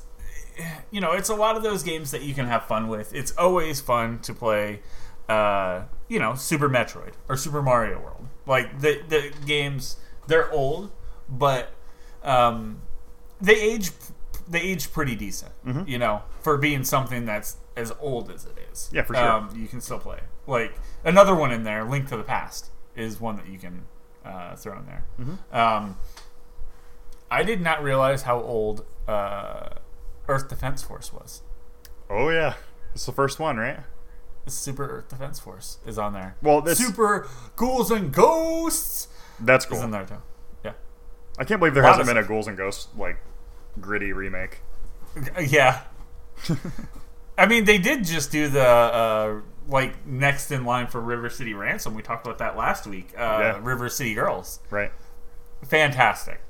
you know, it's a lot of those games that you can have fun with. It's always fun to play. Uh, you know, Super Metroid or Super Mario World. Like the the games, they're old, but um, they age they age pretty decent. You know, for being something that's as old as it is. Yeah, for sure. Um, you can still play. Like another one in there, Link to the Past, is one that you can uh, throw in there. Um, I did not realize how old uh, Earth Defense Force was. Oh yeah, it's the first one, right? The Super Earth Defense Force is on there. Well, this Super Ghouls and Ghosts that's cool. is in there too. Yeah, I can't believe there hasn't been a. Ghouls and Ghosts like gritty remake. yeah. I mean, they did just do the uh, like next in line for River City Ransom. We talked about that last week. Uh, Yeah. River City Girls, Right. fantastic.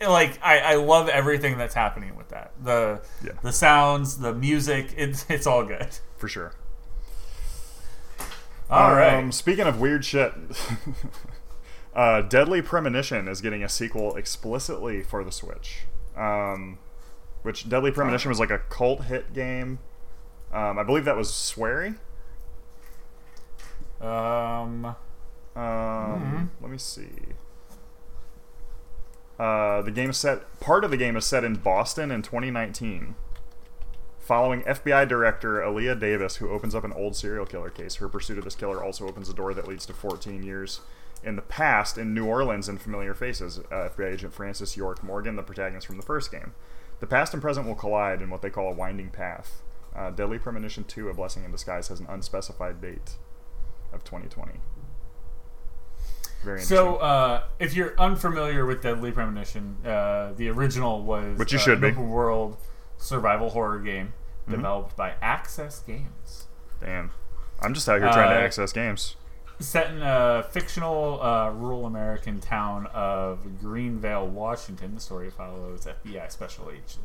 Like I, I love everything that's happening with that. The Yeah. the sounds, the music, it's it's all good. For sure. All right. Um, speaking of weird shit, uh, Deadly Premonition is getting a sequel explicitly for the Switch. Um, which Deadly Premonition was like a cult hit game. Um, I believe that was Swery. Um, Um, Let me see. Uh, the game is set part of the game is set in Boston in 2019. Following FBI Director Aaliyah Davis, who opens up an old serial killer case, her pursuit of this killer also opens a door that leads to 14 years in the past in New Orleans and familiar faces. Uh, FBI agent Francis York Morgan, the protagonist from the first game. The past and present will collide in what they call a winding path. Uh, Deadly Premonition 2, A Blessing in Disguise, has an unspecified date of 2020. Very so uh, if you're unfamiliar with Deadly Premonition, uh, the original was Which you uh, should an be. Mm-hmm. world survival horror game developed by Access Games. Damn. I'm just out here trying to Uh, access games. Set in a fictional uh, rural American town of Greenvale, Washington, the story follows FBI Special Agent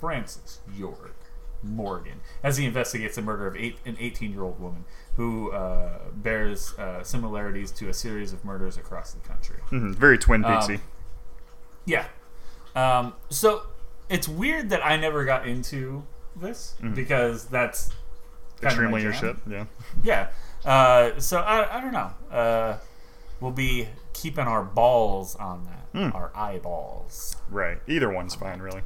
Francis York Morgan as he investigates the murder of eight, an 18 year old woman who uh, bears uh, similarities to a series of murders across the country. Mhm, Very Twin um, Peaksy. Yeah. Um, so it's weird that I never got into this because that's kind of my Extremely your jam. shit. Yeah. Yeah. Uh, so I, I don't know. Uh, we'll be keeping our balls on that. Our eyeballs. Right. Either one's fine, really.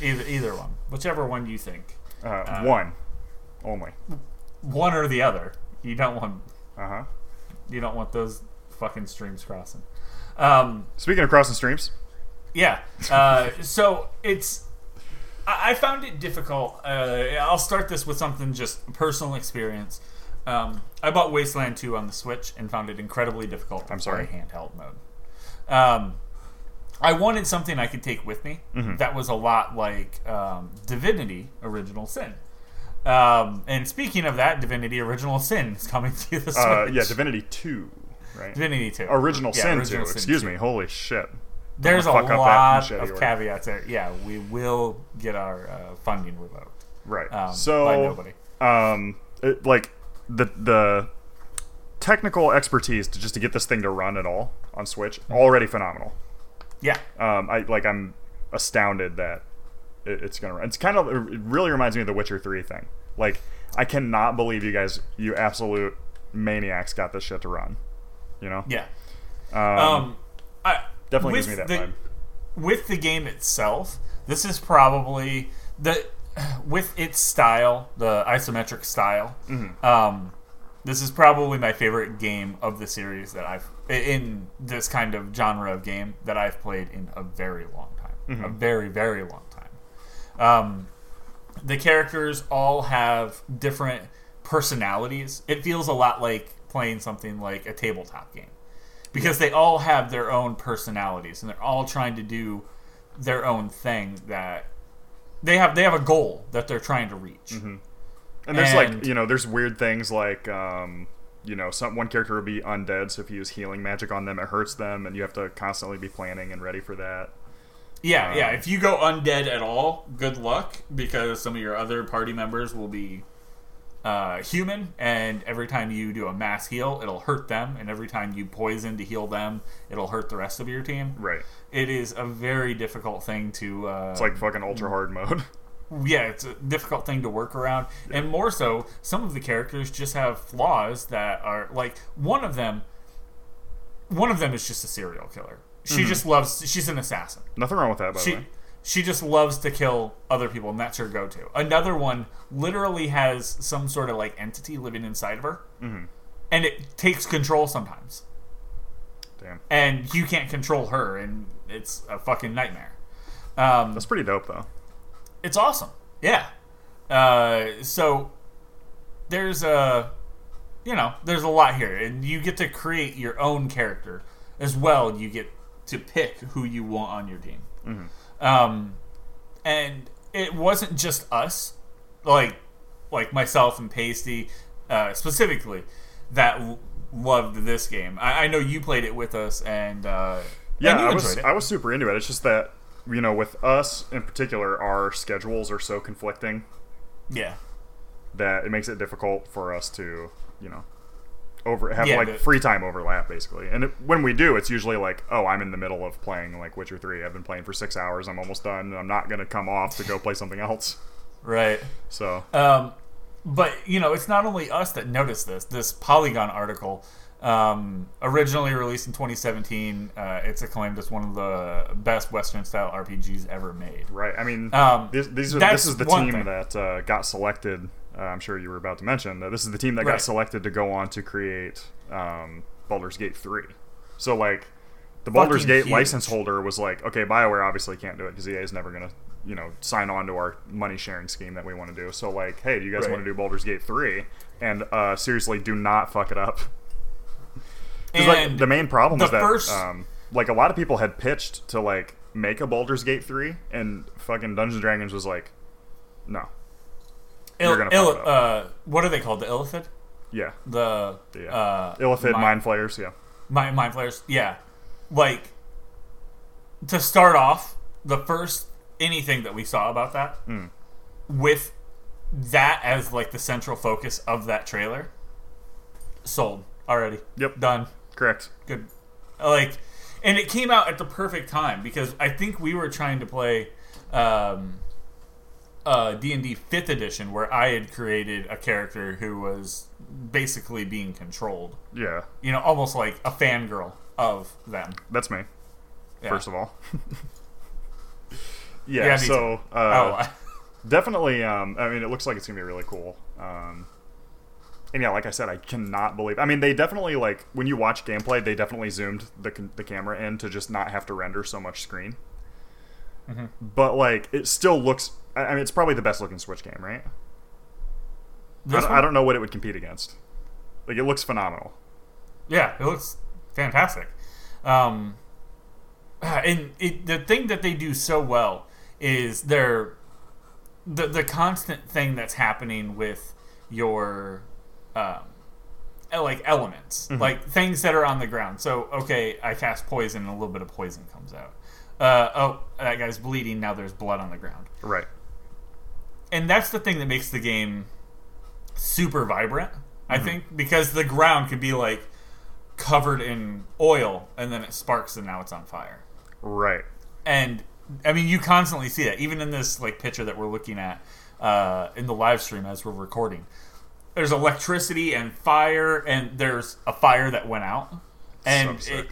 Either either one, whichever one you think. Uh, one, only. One or the other. You don't want Uh huh. you don't want those fucking streams crossing. Um, Speaking of crossing streams, yeah. Uh, so it's. I I found it difficult. Uh, I'll start this with something just personal experience. Um, I bought Wasteland 2 on the Switch and found it incredibly difficult I'm sorry. handheld mode. Um, I wanted something I could take with me Mm-hmm. that was a lot like um, Divinity Original Sin. Um, and speaking of that, Divinity Original Sin is coming to the Switch. uh, yeah, Divinity Two, right? Divinity 2. Original Yeah, Sin Original Two. Sin Excuse 2. me. Holy shit. There's a fuck up lot of word. caveats there. Yeah, we will get our uh, funding revoked Right. um, by so, nobody. um, it, like the the technical expertise to just to get this thing to run at all on Switch already phenomenal. Yeah, Um, I like I'm astounded that it, it's gonna run. It's kind of it really reminds me of the Witcher Three thing. Like I cannot believe you guys, you absolute maniacs, got this shit to run. You know. yeah. Um, Um, I, definitely gives me that the, vibe. With the game itself, this is probably the with its style, the isometric style. Mm-hmm. Um, this is probably my favorite game of the series that I've in this kind of genre of game that I've played in a very long time, Mm-hmm. a very very long time. Um, the characters all have different personalities. It feels a lot like playing something like a tabletop game because they all have their own personalities and they're all trying to do their own thing that they have they have a goal that they're trying to reach. And there's like you know, there's weird things like um, you know, some one character will be undead, so if you use healing magic on them, it hurts them, and you have to constantly be planning and ready for that. Yeah, yeah. Um, If you go undead at all, good luck because some of your other party members will be uh, human, and every time you do a mass heal, it'll hurt them, and every time you poison to heal them, it'll hurt the rest of your team. Right. It is a very difficult thing to. Uh, It's like fucking ultra hard mode. yeah, it's a difficult thing to work around, and more so, some of the characters just have flaws that are like one of them. One of them is just a serial killer. She just loves. She's an assassin. Nothing wrong with that, by the She way. she just loves to kill other people, and that's her go-to. Another one literally has some sort of like entity living inside of her, Mm-hmm. and it takes control sometimes, Damn. and you can't control her, and it's a fucking nightmare. Um, That's pretty dope, though. It's awesome. Yeah. Uh, so there's a, you know, there's a lot here, and you get to create your own character as well. You get to pick who you want on your team. Um, and it wasn't just us, like like myself and Pasty uh, specifically, that l- loved this game. I, I know you played it with us, and uh, Yeah, and I was it. I was super into it. It's just that you know, with us in particular, our schedules are so conflicting yeah. that it makes it difficult for us to you know over have Yeah, like free time overlap basically. And it, when we do, it's usually like, oh, I'm in the middle of playing like Witcher Three. I've been playing for six hours. I'm almost done. I'm not gonna come off to go play something else. Right. So Um, but you know, it's not only us that noticed this. This Polygon article, um, originally released in 2017, uh, it's acclaimed as one of the best Western style RPGs ever made. right, I mean, Um, this, these are, this is the team thing. that uh, got selected. Uh, I'm sure you were about to mention that this is the team that Right. got selected to go on to create um, Baldur's Gate Three. So like. The Baldur's Fucking Gate huge. license holder was like, okay, BioWare obviously can't do it because EA is never gonna, you know, sign on to our money sharing scheme that we want to do. So like, hey, do you guys Right. want to do Baldur's Gate three? And uh, seriously, do not fuck it up. Like, the main problem is that first- um, like a lot of people had pitched to like make a Baldur's Gate three, and fucking Dungeons Dragons was like, no, Il- Il- uh, what are they called? The Illithid? yeah, The the uh, Illithid mi- mind flayers, yeah, mind, mind flayers. Yeah, like to start off, the first anything that we saw about that Hmm. with that as like the central focus of that trailer, sold already. Yep. done. Correct. Good, like, and it came out at the perfect time because I think we were trying to play um, uh, D&D 5th edition where I had created a character who was basically being controlled. Yeah, You know, almost like a fangirl of them. that's me. Yeah. First of all. yeah, Yeah, so oh, uh, I- definitely. Um, I mean, it looks like it's gonna be really cool. Um, and yeah, like I said, I cannot believe. I mean, they definitely like when you watch gameplay, they definitely zoomed the the camera in to just not have to render so much screen. Mm-hmm. But like, it still looks. I mean, it's probably the best looking Switch game, right? I don't. I don't know what it would compete against. Like, it looks phenomenal. Yeah, it looks fantastic. Um, and it, the thing that they do so well is their the the constant thing that's happening with your um, uh, like elements, like things that are on the ground. So okay, I cast poison, and a little bit of poison comes out. Uh, oh, that guy's bleeding. Now there's blood on the ground, Right. and that's the thing that makes the game super vibrant. I Mm-hmm. think because the ground could be like covered in oil, and then it sparks, and now it's on fire. Right. And I mean, you constantly see that, even in this like picture that we're looking at uh, in the live stream as we're recording. There's electricity and fire, and there's a fire that went out, and So it,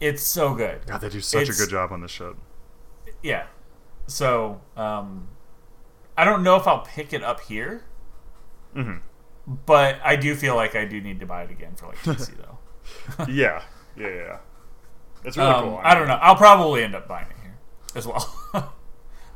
it's so good. God, they do such It's- a good job on this show. Yeah. So um, I don't know if I'll pick it up here, hmm but I do feel like I do need to buy it again for like PC though. yeah. Yeah. Yeah. yeah. It's really Um, cool. I don't know. I'll probably end up buying it here as well.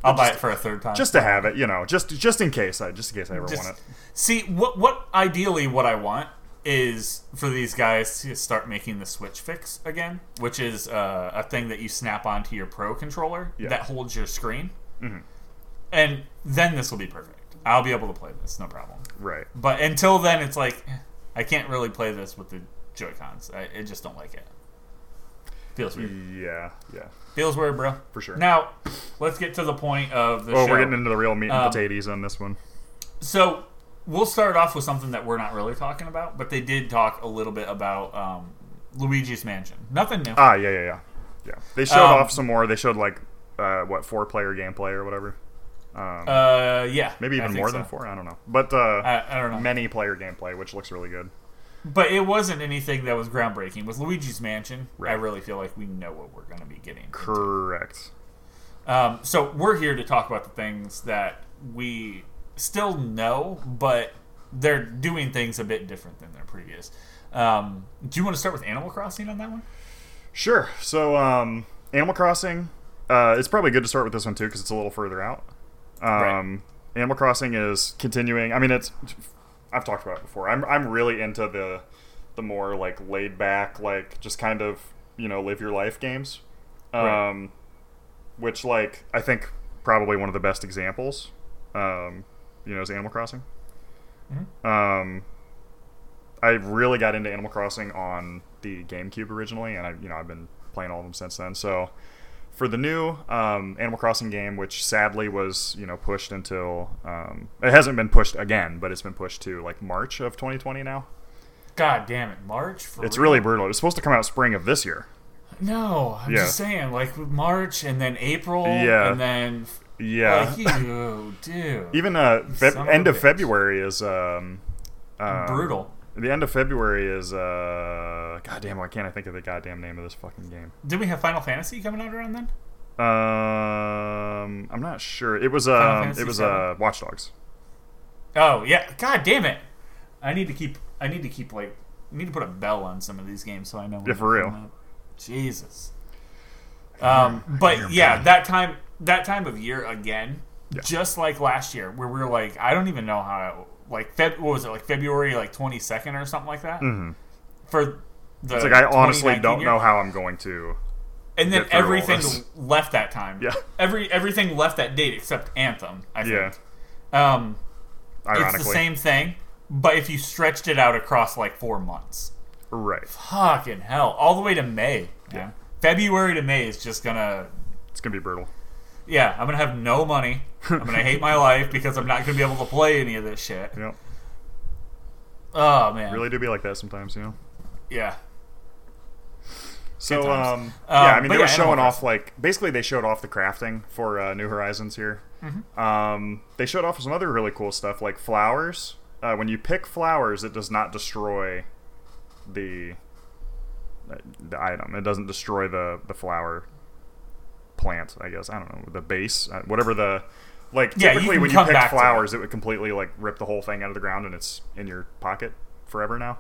I'll buy it for a third time. Just to have it, you know, just just in case I just in case I ever Just- want it. See what what ideally what I want is for these guys to start making the switch fix again, which is uh, a thing that you snap onto your pro controller Yeah. that holds your screen, Mhm. and then this will be perfect. I'll be able to play this, no problem. Right. But until then, it's like eh, I can't really play this with the Joy Cons. I, I just don't like it. Feels weird. Yeah. Yeah. Feels weird, bro. For sure. Now, let's get to the point of the Oh, show. we're getting into the real meat and Um, potatoes on this one. So we'll start off with something that we're not really talking about, but they did talk a little bit about um, Luigi's Mansion. Nothing new. Ah, yeah, yeah, yeah, yeah. They showed Um, off some more. They showed like uh, what four player gameplay or whatever. Um, uh, yeah, maybe even more so. than four. I don't know, but uh, I, I don't know. many player gameplay, which looks really good. But it wasn't anything that was groundbreaking. With Luigi's Mansion, I really feel like we know what we're going to be getting. Correct. Um, so we're here to talk about the things that we still know, but they're doing things a bit different than their previous. Um, do you want to start with Animal Crossing on that one? Sure. So, um, Animal Crossing. Uh, it's probably good to start with this one too because it's a little further out. Um, Animal Crossing is continuing. I mean, it's. I've talked about it before. I'm I'm really into the the more like laid back, like just kind of you know live your life games. Um, Right. which like I think probably one of the best examples. Um, you know, is Animal Crossing. Mhm. Um, I really got into Animal Crossing on the GameCube originally, and I, you know, I've been playing all of them since then. So, for the new um, Animal Crossing game, which sadly was, you know, pushed until um, it hasn't been pushed again, but it's been pushed to like March of 2020 now. God damn it, March. For It's real? really brutal. It was supposed to come out spring of this year. No, I'm Yeah. just saying, like March and then April, Yeah. and then Yeah. like you, dude, Even uh, Feb- son of a end of. February is um, um, brutal. The end of February is uh, goddamn. Why can't I think of the goddamn name of this fucking game? Did we have Final Fantasy coming out around then? Um, I'm not sure. It was Final um, it was VII? uh, Watch Dogs. Oh yeah, God damn it! I need to keep. I need to keep like. I need to put a bell on some of these games so I know. when Yeah, for real. Jesus. Um, but yeah, that time that time of year again, Yeah. just like last year, where we were like, I don't even know how. Like, Feb, what was it like February like twenty second or something like that hmm for the. It's like I honestly don't year? know how I'm going to. And then get through all everything left that time. Yeah. Every everything left that date except Anthem. I Yeah. Um, Ironically, it's the same thing, but if you stretched it out across like four months. right? Fucking hell. All the way to May. Yeah. February to May is just gonna It's gonna be brutal. Yeah, I'm gonna have no money. I'm gonna hate my life because I'm not gonna be able to play any of this shit. Yep. Oh man. Really do be like that sometimes, you know. Yeah. So um, Um, yeah, I mean they were showing Animal off like basically they showed off the crafting for uh, New Horizons here. Mm-hmm. Um, they showed off some other really cool stuff like flowers. Uh, when you pick flowers, it does not destroy the the item. It doesn't destroy the the flower plant. I guess I don't know the base, uh, whatever the like. Yeah, typically, can when you pick flowers, it would completely like rip the whole thing out of the ground, and it's in your pocket forever now.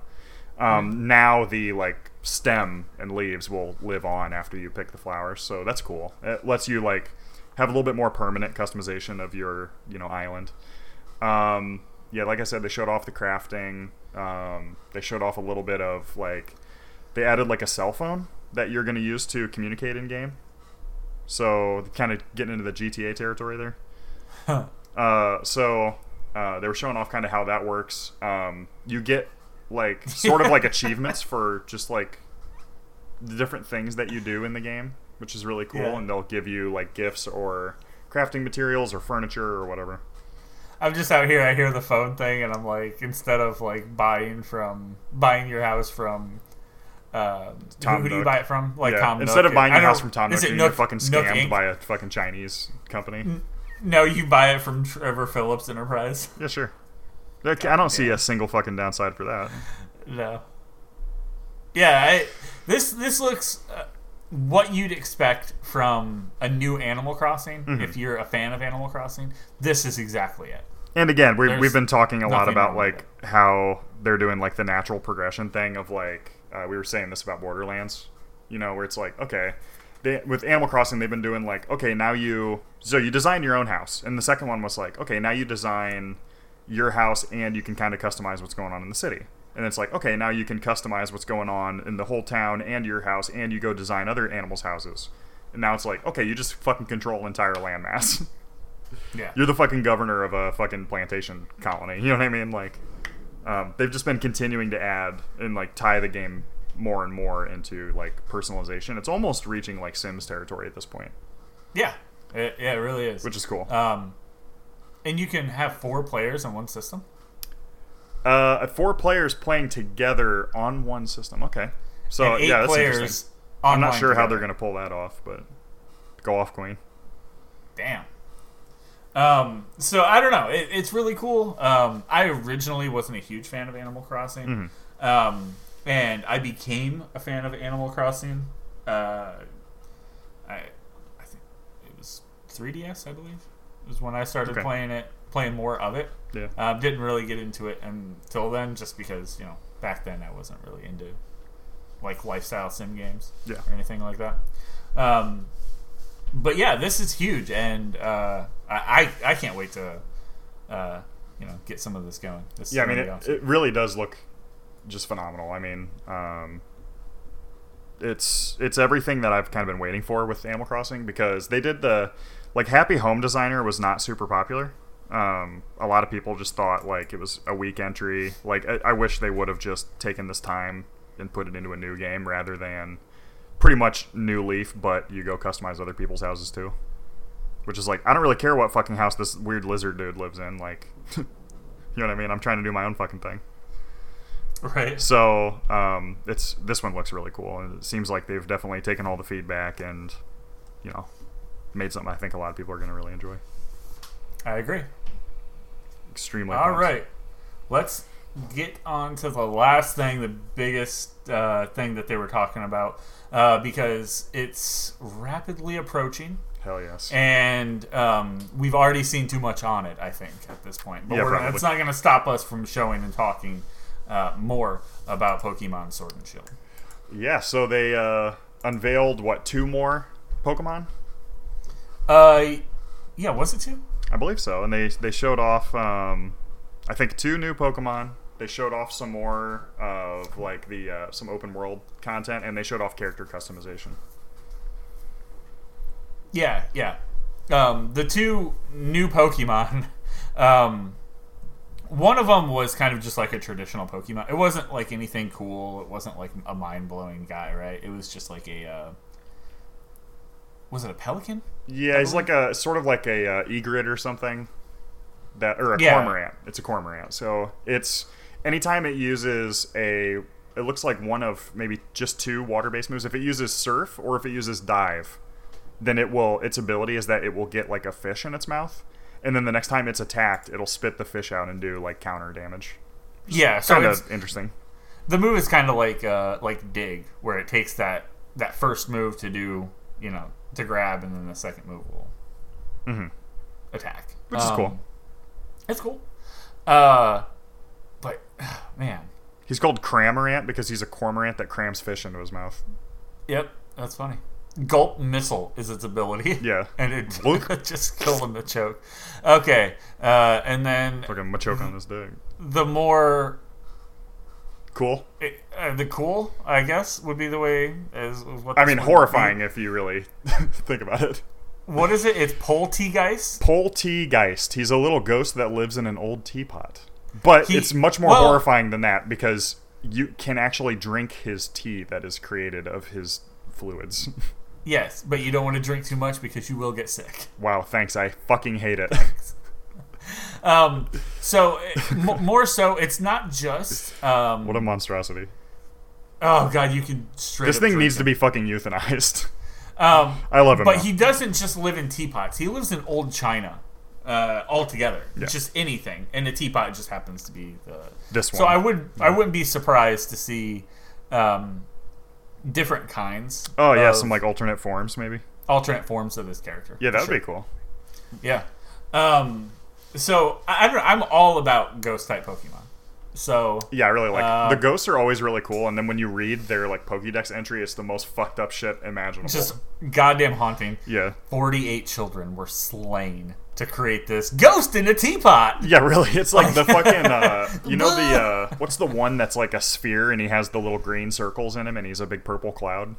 Um, Mm-hmm. Now the like stem and leaves will live on after you pick the flowers, so that's cool. It lets you like have a little bit more permanent customization of your you know island. Um, yeah, like I said, they showed off the crafting. Um, they showed off a little bit of like they added like a cell phone that you're going to use to communicate in game. So kind of getting into the GTA territory there. Uh, so uh, they were showing off kind of how that works. Um, you get like sort of like achievements for just like the different things that you do in the game, which is really cool. Yeah. And they'll give you like gifts or crafting materials or furniture or whatever. I'm just out here. I hear the phone thing, and I'm like, instead of like buying from buying your house from. Uh, Tom who, who do you buy it from? Like yeah. Tom Instead Nook. of buying your house from Tom Nook, you're fucking Nook scammed Inc? by a fucking Chinese company. No, you buy it from Trevor Phillips Enterprise. Yeah, sure. I don't see a single fucking downside for that. No. Yeah, I, this this looks uh, what you'd expect from a new Animal Crossing. Mm-hmm. If you're a fan of Animal Crossing, this is exactly it. And again, we, There's we've been talking a lot about like how they're doing like the natural progression thing of like uh, we were saying this about Borderlands, you know, where it's like okay, they, with Animal Crossing they've been doing like okay now you so you design your own house, and the second one was like okay now you design your house and you can kind of customize what's going on in the city, and it's like okay now you can customize what's going on in the whole town and your house, and you go design other animals' houses, and now it's like okay you just fucking control entire landmass. Yeah. you're the fucking governor of a fucking plantation colony. You know what I mean? Like, um, they've just been continuing to add and like tie the game more and more into like personalization. It's almost reaching like Sims territory at this point, yeah. It, yeah, it really is. which is cool. um, and you can have four players on one system. Uh, four players playing together on one system. Okay, so yeah, that's players. interesting. I'm not sure how they're gonna pull that off, but go off, Queen. Damn. Um, so I don't know. It, it's really cool. Um, I originally wasn't a huge fan of Animal Crossing, Mm-hmm. um, and I became a fan of Animal Crossing. Uh, I, I think it was 3DS, I believe, was when I started Okay. playing it, playing more of it. Yeah. Um, didn't really get into it until then, just because you know back then I wasn't really into like lifestyle sim games Yeah. or anything like that. Um, but yeah, this is huge, and uh, I, I can't wait to uh, you know get some of this going. This is Yeah, I mean, it, awesome. it really does look just phenomenal. I mean, um, it's it's everything that I've kind of been waiting for with Animal Crossing because they did the like Happy Home Designer was not super popular. Um, a lot of people just thought like it was a weak entry. Like I, I wish they would have just taken this time and put it into a new game rather than pretty much new leaf, but you go customize other people's houses too. Which is like I don't really care what fucking house this weird lizard dude lives in. Like, you know what I mean? I'm trying to do my own fucking thing. right. So um, it's this one looks really cool, and it seems like they've definitely taken all the feedback and you know made something I think a lot of people are going to really enjoy. I agree. Extremely. All pumped. right, let's get on to the last thing, the biggest uh, thing that they were talking about, uh, because it's rapidly approaching. Hell yes. and um, we've already seen too much on it. I think at this point, but Yeah, that's not going to stop us from showing and talking uh, more about Pokemon Sword and Shield. yeah. So they uh, unveiled what two more Pokemon? Uh, yeah, was it two? I believe so, and they they showed off. Um, I think two new Pokemon. They showed off some more of like the uh, some open world content, and they showed off character customization. Yeah, yeah. Um, the two new Pokemon. Um, one of them was kind of just like a traditional Pokemon. It wasn't like anything cool. It wasn't like a mind blowing guy, right? It was just like a. Uh, was it a pelican? Yeah, he's like a sort of like a uh, egret or something. That or a Yeah. cormorant. It's a cormorant. So it's anytime it uses a it looks like one of maybe just two water-based moves. If it uses surf or if it uses dive, then it will. Its ability is that it will get like a fish in its mouth, and then the next time it's attacked, it'll spit the fish out and do like counter damage. Yeah, so Kind of interesting. the move is kind of like uh, like dig, where it takes that that first move to do you know to grab, and then the second move will mm-hmm. attack, Which is Um, cool. It's cool. Uh, man, He's called Cramorant because he's a cormorant that crams fish into his mouth. yep, that's funny. Gulp missile is its ability. Yeah. and it just killed him to choke. Okay, uh, and then Fucking machoke on this dick. the more Cool. uh, the cool, I guess, would be the way as what I mean, one would be. horrifying if you really think about it. What is it? It's Polteageist. Polteageist. He's a little ghost that lives in an old teapot. But He- it's much more well- horrifying than that because you can actually drink his tea that is created of his fluids. Yes, but you don't want to drink too much because you will get sick. wow, thanks. I fucking hate it. Um, so m- more so, it's not just. Um, what a monstrosity. oh god, you can straight. This thing needs to be fucking euthanized. Um, I love him. but though. he doesn't just live in teapots. He lives in old China. Uh, altogether, Yeah. just anything, and the teapot just happens to be the. This one. So. I would, I wouldn't be surprised to see, um, different kinds. oh, yeah, some like alternate forms, maybe. alternate forms of this character. Yeah, that would sure. be cool. Yeah. Um, so I, I don't know, I'm all about ghost type Pokemon. So Yeah, I really like The ghosts are always really cool, and then when you read their like Pokédex entry, it's the most fucked up shit imaginable. just goddamn haunting. yeah. 48 children were slain to create this ghost in a teapot. Yeah, really. It's like the fucking uh you know the uh what's the one that's like a sphere and he has the little green circles in him and he's a big purple cloud?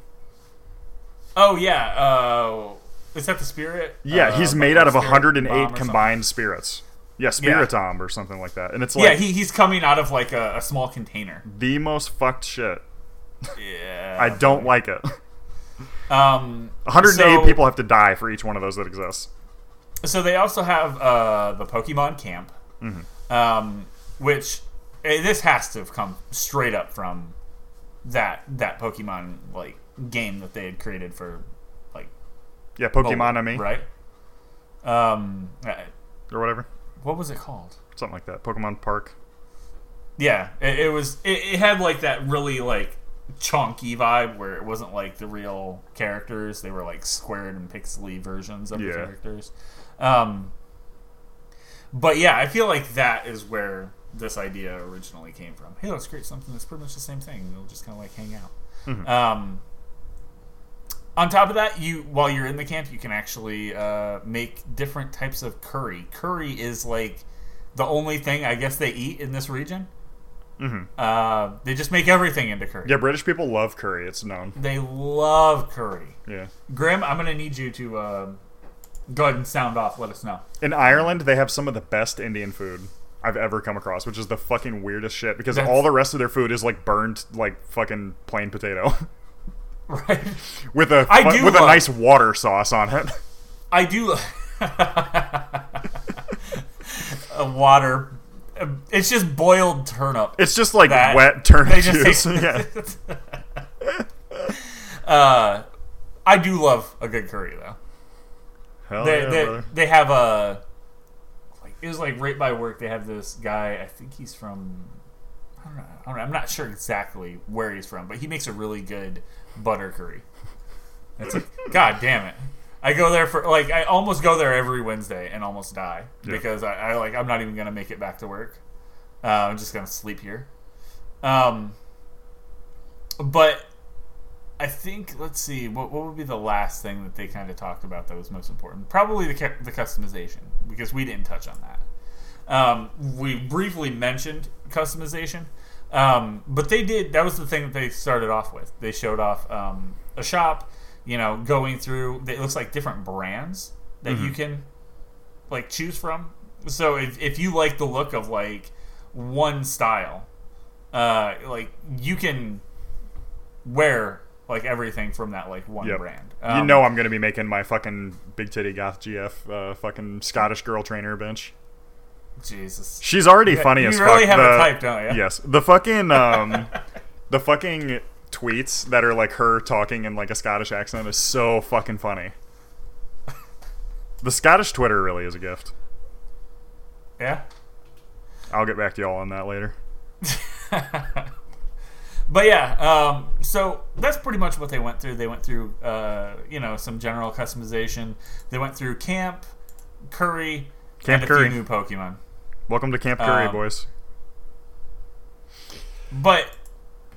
Oh yeah. Uh, is that the spirit? Yeah, Uh, he's made out of Spirit 108 Bomb or something? combined spirits. Yeah, Spiritomb or something like that. And it's like Yeah, he, he's coming out of like a, a small container. the most fucked shit. Yeah. I don't like it. Um, 108 so- people have to die for each one of those that exists. So they also have uh, the Pokemon Camp, Mm-hmm. um, which eh, this has to have come straight up from that that Pokemon like game that they had created for like Yeah, Pokemon I mean, right? Um, uh, or whatever. what was it called? Something like that. Pokemon Park. Yeah, it, it was. It, it had like that really like chunky vibe where it wasn't like the real characters; they were like squared and pixely versions of Yeah. the characters. Um, but yeah, I feel like that is where this idea originally came from. Hey, let's create something that's pretty much the same thing. It'll just kind of like hang out. Mhm. Um, on top of that, you while you're in the camp, you can actually uh, make different types of curry. Curry is like the only thing I guess they eat in this region. Mm-hmm. Uh, they just make everything into curry. Yeah, British people love curry. It's known. They love curry. Yeah. Grim, I'm gonna need you to uh, go ahead and sound off. Let us know. In Ireland, they have some of the best Indian food I've ever come across, which is the fucking weirdest shit because That's- all the rest of their food is like burned, like fucking plain potato Right. with a I do with a nice water sauce on it. I do. a water. It's just boiled turnip. It's just like wet turnip They just juice. yeah. Uh, I do love a good curry though. Hell they, yeah, they, brother. they have a like it was like right by work. They have this guy. I think he's from. I don't know. I don't know. I'm not sure exactly where he's from, but he makes a really good butter curry. It's like God damn it. I go there for like I almost go there every Wednesday and almost die Yeah. because I, I like I'm not even gonna make it back to work. Uh, I'm just gonna sleep here. Um, but I think let's see what what would be the last thing that they kind of talked about that was most important. Probably the the customization because we didn't touch on that. Um, we briefly mentioned customization, um, but they did. That was the thing that they started off with. They showed off um, a shop, you know, going through. It looks like different brands that you can like choose from. So if if you like the look of like one style, uh, like you can wear like everything from that like one Yep. brand. you Um, know I'm gonna be making my fucking big titty goth GF uh, fucking Scottish girl trainer bench. Jesus. She's already You- funny you as really fuck. have a The- type, don't you? Yes, the fucking um, The fucking tweets that are like her talking in like a Scottish accent is so fucking funny. The Scottish Twitter really is a gift. Yeah. I'll get back to y'all on that later. But yeah, um, so that's pretty much what they went through. They went through, uh, you know, some general customization. They went through camp, curry, Camp and a Curry. few new Pokemon. Welcome to Camp Curry, Um, boys. But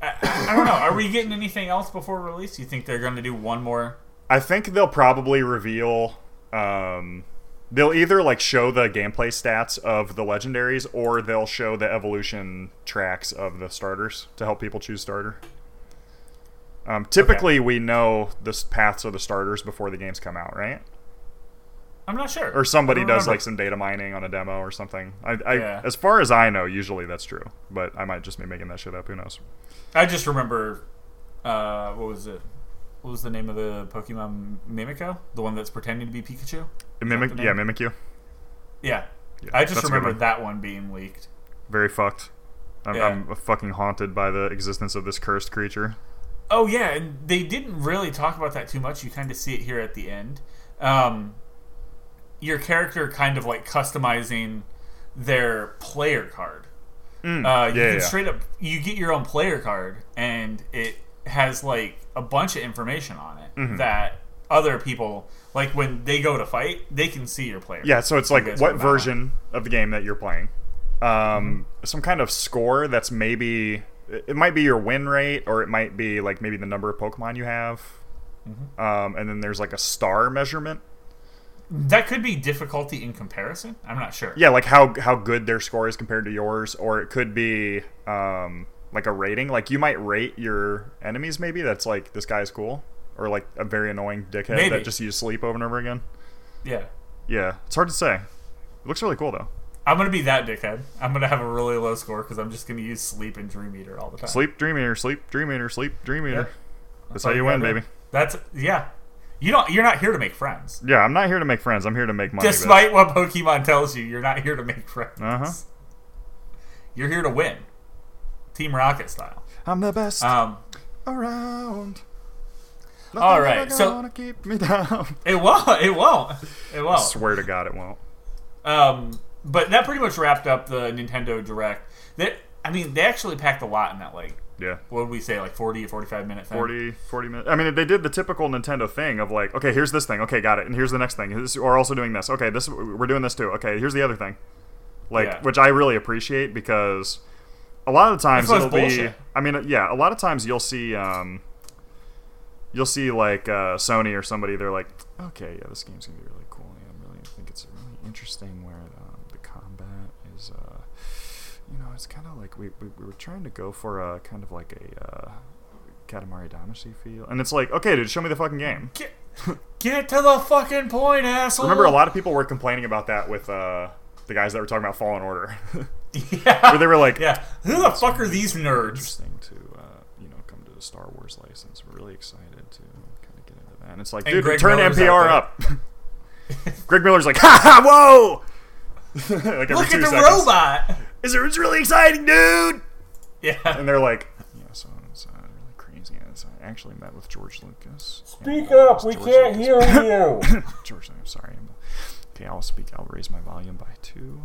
I, I don't know. Are we getting anything else before release? You think they're going to do one more? I think they'll probably reveal. Um, they'll either like show the gameplay stats of the legendaries, or they'll show the evolution tracks of the starters to help people choose starter. Um, typically, we know the paths of the starters before the games come out, right? I'm not sure. Or somebody does remember. like some data mining on a demo or something. I, I Yeah. as far as I know, usually that's true, but I might just be making that shit up. Who knows? I just remember. Uh, what was it? What was the name of the Pokemon Mimikyu? The one that's pretending to be Pikachu? Mimic, yeah, you. Yeah. Yeah, I just remember one. that one being leaked. Very fucked. I'm, Yeah. I'm fucking haunted by the existence of this cursed creature. Oh yeah, and they didn't really talk about that too much. You kind of see it here at the end. Um, your character kind of like customizing their player card. Mm, Uh, you yeah, can yeah. straight up you get your own player card, and it has like a bunch of information on it Mm-hmm. that other people like when they go to fight, they can see your player. Yeah, so it's like what version of the game that you're playing. Um, Some kind of score that's maybe it it might be your win rate, or it might be like maybe the number of Pokemon you have. Mm-hmm. Um, and then there's like a star measurement. That could be difficulty in comparison. I'm not sure. Yeah, like how how good their score is compared to yours, or it could be um, like a rating. Like you might rate your enemies. Maybe that's like this guy's cool, or like a very annoying dickhead Maybe. that just used sleep over and over again. Yeah. Yeah, it's hard to say. It looks really cool though. I'm gonna be that dickhead. I'm gonna have a really low score because I'm just gonna use sleep and dream eater all the time. Sleep Dream Eater, sleep Dream Eater, sleep Dream Eater. Yep. That's how you win, baby. That's yeah. You don't. You're not here to make friends. Yeah, I'm not here to make friends. I'm here to make money. Despite what Pokemon tells you, you're not here to make friends. Uh-huh. You're here to win, Team Rocket style. I'm the best Um, around. All Nothing right, ever so- gonna keep me down. it won't. It won't. It won't. I swear to God, it won't. Um, but that pretty much wrapped up the Nintendo Direct. That I mean, they actually packed a lot in that like Yeah. what would we say like 40 or 45 minute thing. 40, 40 minutes. I mean, they did the typical Nintendo thing of like, okay, here's this thing. Okay, got it. And here's the next thing. This, we're also doing this. Okay, this we're doing this too. Okay, here's the other thing. Like, Yeah. which I really appreciate because a lot of the times it'll less be. I mean, yeah, a lot of times you'll see. Um, you'll see like uh, Sony or somebody. They're like, okay, yeah, this game's gonna be really cool. Yeah, I really think it's really interesting where um, the combat is. Uh, you know, it's kind of like we, we we were trying to go for a kind of like a. Uh, Katamari Damacy feel, and it's like, okay, dude, show me the fucking game. Get, get to the fucking point, asshole. Remember, a lot of people were complaining about that with uh, the guys that were talking about Fallen Order, Yeah. where they were like, yeah. Who the fuck are these nerds? interesting to uh, you know come to the Star Wars license. We're really excited to kind of get into that. And it's like, And dude, Greg turn Miller's NPR up. Greg Miller's like, ha ha, whoa! like Look at the seconds. robot. Is it? It's really exciting, dude. Yeah. And they're like, yeah, so it's uh, really crazy. And I actually met with George Lucas. Speak And, uh, up. We George can't Lucas- hear you. George, I'm sorry. Okay, I'll speak. I'll raise my volume by two.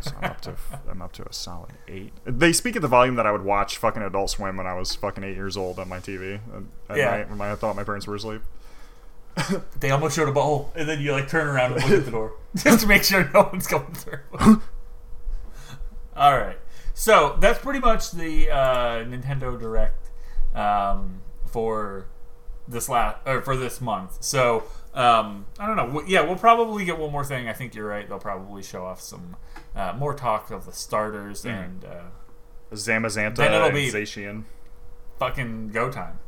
So I'm up to I'm up to a solid eight. They speak at the volume that I would watch fucking Adult Swim when I was fucking eight years old on my TV at Yeah. night when I thought my parents were asleep. They almost showed a bowl, and then you like turn around and look at the door just to make sure no one's coming through. All right, so that's pretty much the uh, Nintendo Direct um, for this last or for this month. So um, I don't know. Yeah, we'll probably get one more thing. I think you're right. They'll probably show off some uh, more talk of the starters and uh, Zamazenta Then it'll and be- Zacian. fucking go time.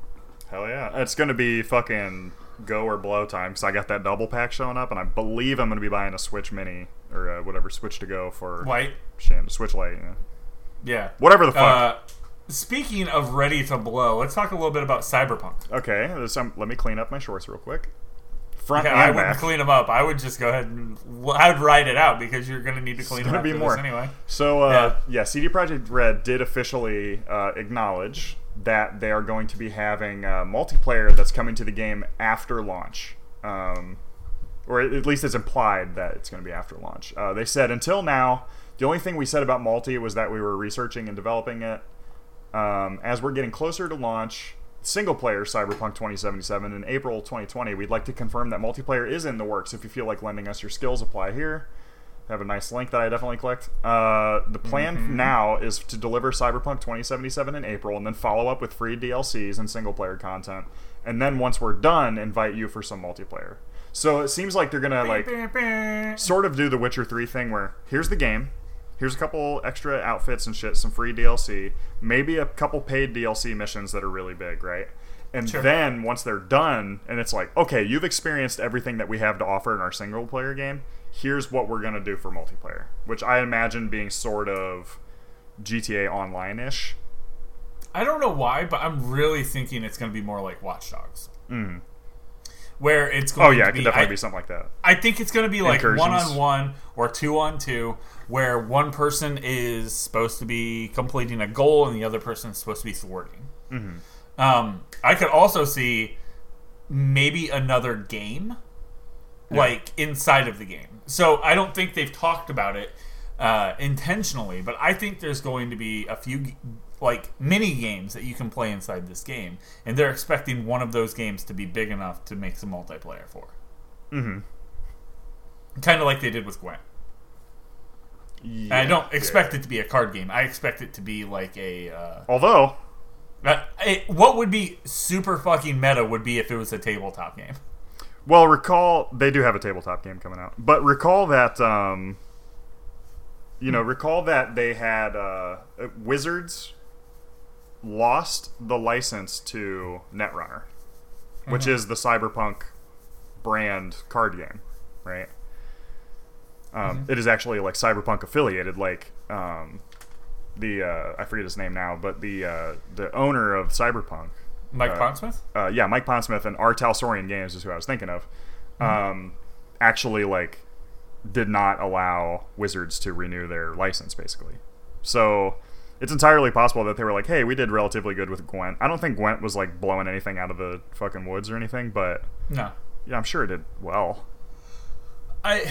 Hell yeah, it's gonna be fucking go or blow time because I got that double pack showing up, and I believe I'm gonna be buying a Switch Mini or uh, whatever Switch to go for White, Shan Switch Lite. Know. yeah. Whatever the fuck. Uh, speaking of ready to blow, let's talk a little bit about Cyberpunk. Okay, um, let me clean up my shorts real quick. Front Yeah, I wouldn't back. clean them up. I would just go ahead and I would write it out because you're going to need to clean them gonna up be more. anyway. So uh, yeah. CD Projekt Red did officially uh, acknowledge that they are going to be having uh, multiplayer that's coming to the game after launch, um, or at least it's implied that it's going to be after launch. Uh, they said until now, the only thing we said about multi was that we were researching and developing it. Um, as we're getting closer to launch, single player Cyberpunk 2077 in April 2020, we'd like to confirm that multiplayer is in the works. If you feel like lending us your skills, apply here. I have a nice link that I definitely clicked. Uh, the plan now is to deliver Cyberpunk 2077 in April and then follow up with free DLCs and single player content. And then once we're done, invite you for some multiplayer. So it seems like they're gonna like sort of do the Witcher 3 thing where here's the game, here's a couple extra outfits and shit, some free DLC, maybe a couple paid DLC missions that are really big, right? And Sure. then once they're done, and it's like, okay, you've experienced everything that we have to offer in our single player game. Here's what we're gonna do for multiplayer, which I imagine being sort of GTA Online ish. I don't know why, but I'm really thinking it's going to be more like Watch Dogs. Mm. Where it's going to be Oh yeah, to it be, could definitely I, be something like that. I think it's going to be like one on one or two on two, where one person is supposed to be completing a goal and the other person is supposed to be thwarting. Mm-hmm. Um, I could also see maybe another game, like inside of the game. So I don't think they've talked about it uh, intentionally, but I think there's going to be a few like mini games that you can play inside this game, and they're expecting one of those games to be big enough to make some multiplayer for. Mm-hmm. Kind of like they did with Gwent. And I don't expect it to be a card game. I expect it to be like a. Uh, Although, uh, it, what would be super fucking meta would be if it was a tabletop game. well, recall they do have a tabletop game coming out, but recall that um, you know, recall that they had uh, Wizards lost the license to Netrunner, which is the Cyberpunk brand card game, right? Um, it is actually like Cyberpunk affiliated, like um, the uh, I forget his name now, but the uh, the owner of Cyberpunk, Mike Uh, Pondsmith? uh, yeah, Mike Pondsmith and R. Talsorian Games is who I was thinking of. Um, actually, like, did not allow Wizards to renew their license, basically. So it's entirely possible that they were like, "Hey, we did relatively good with Gwent." I don't think Gwent was like blowing anything out of the fucking woods or anything, but No. yeah, I'm sure it did well. I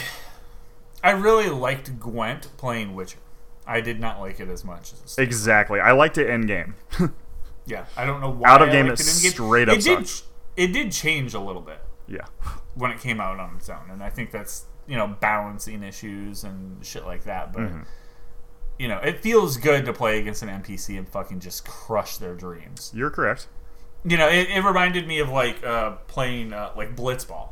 I really liked Gwent playing Witcher. I did not like it as much as Exactly. I liked it in game. yeah. I don't know why Out of game, it it straight up it did it did change a little bit yeah. when it came out on its own, and I think that's you know balancing issues and shit like that. But Mm-hmm. You know, it feels good to play against an NPC and fucking just crush their dreams. You're correct. You know, it, it reminded me of like uh, playing uh, like Blitzball.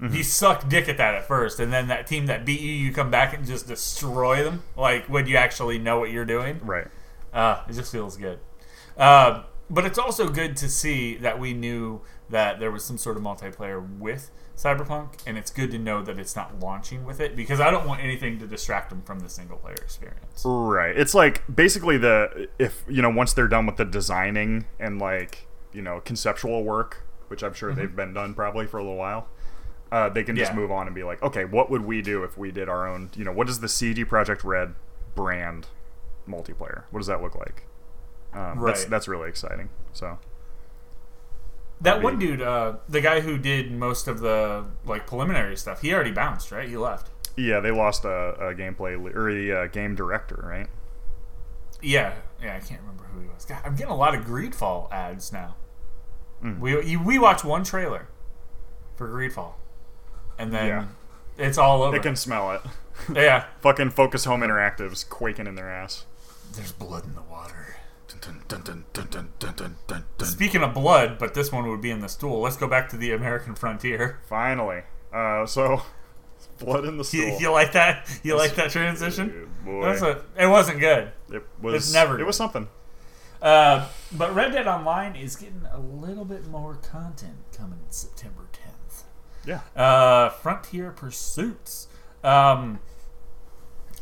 Mm-hmm. You suck dick at that at first, and then that team that beat you, you come back and just destroy them. Like when you actually know what you're doing. Right. Uh, it just feels good. Uh, but it's also good to see that we knew that there was some sort of multiplayer with Cyberpunk, and it's good to know that it's not launching with it because I don't want anything to distract them from the single player experience. Right. It's like basically the if you know once they're done with the designing and like you know conceptual work, which I'm sure they've been done probably for a little while. Uh, they can just Yeah. move on and be like, okay, what would we do if we did our own? You know, what does the CD Projekt Red brand multiplayer? What does that look like? Um, That's Right. that's really exciting. So That one dude, uh, the guy who did most of the like preliminary stuff, he already bounced, right? He left. yeah, they lost a, a gameplay or the uh, game director, right? Yeah, yeah, I can't remember who he was. God, I'm getting a lot of Greedfall ads now. Mm. We you, we watched one trailer for Greedfall, and then Yeah. it's all over. They can smell it. yeah, Fucking Focus Home Interactive's quaking in their ass. there's blood in the water. Speaking of blood, but this one would be in the stool. Let's go back to the American frontier. Finally, uh, so blood in the stool. You, you like that? You it's, like that transition? A, it wasn't good. It was it's never. It was something. Uh, but Red Dead Online is getting a little bit more content coming September 10th. Yeah. Uh, Frontier Pursuits. Um,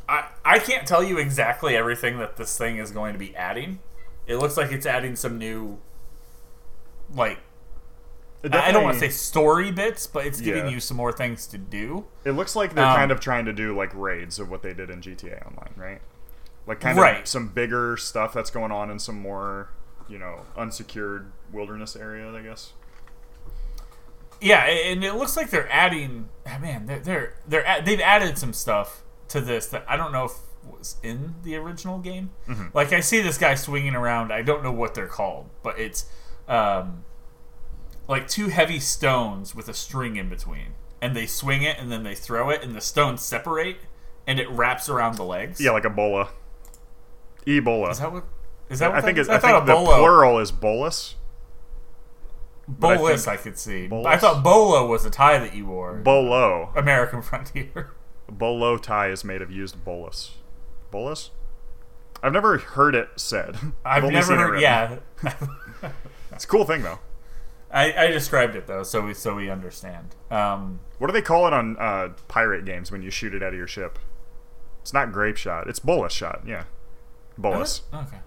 I I can't tell you exactly everything that this thing is going to be adding. It looks like it's adding some new, like, I don't want to say story bits, but it's giving Yeah. you some more things to do. It looks like they're Um, kind of trying to do like raids of what they did in GTA Online, right? Like kind Right. of some bigger stuff that's going on in some more, you know, unsecured wilderness area, I guess. Yeah, and it looks like they're adding. Man, they're they're, they're they've added some stuff to this that I don't know if was in the original game. Like I see this guy swinging around. I don't know what they're called, but it's um, like two heavy stones with a string in between, and they swing it and then they throw it, and the stones separate, and it wraps around the legs. Yeah, like a bola. Ebola. Is that what? Is that what I think that is? I, thought think the a bolo, plural is bolus. but I bolus. I could see. Bolus? I thought bolo was a tie that you wore. Bolo. American Frontier. Bolo tie is made of used bolus. Bolus? I've never heard it said. I've never it heard. written. Yeah, It's a cool thing though. I, I described it though, so we so we understand. Um, What do they call it on uh, pirate games when you shoot it out of your ship? It's not grape shot. It's bolus shot. Yeah, bolus. okay.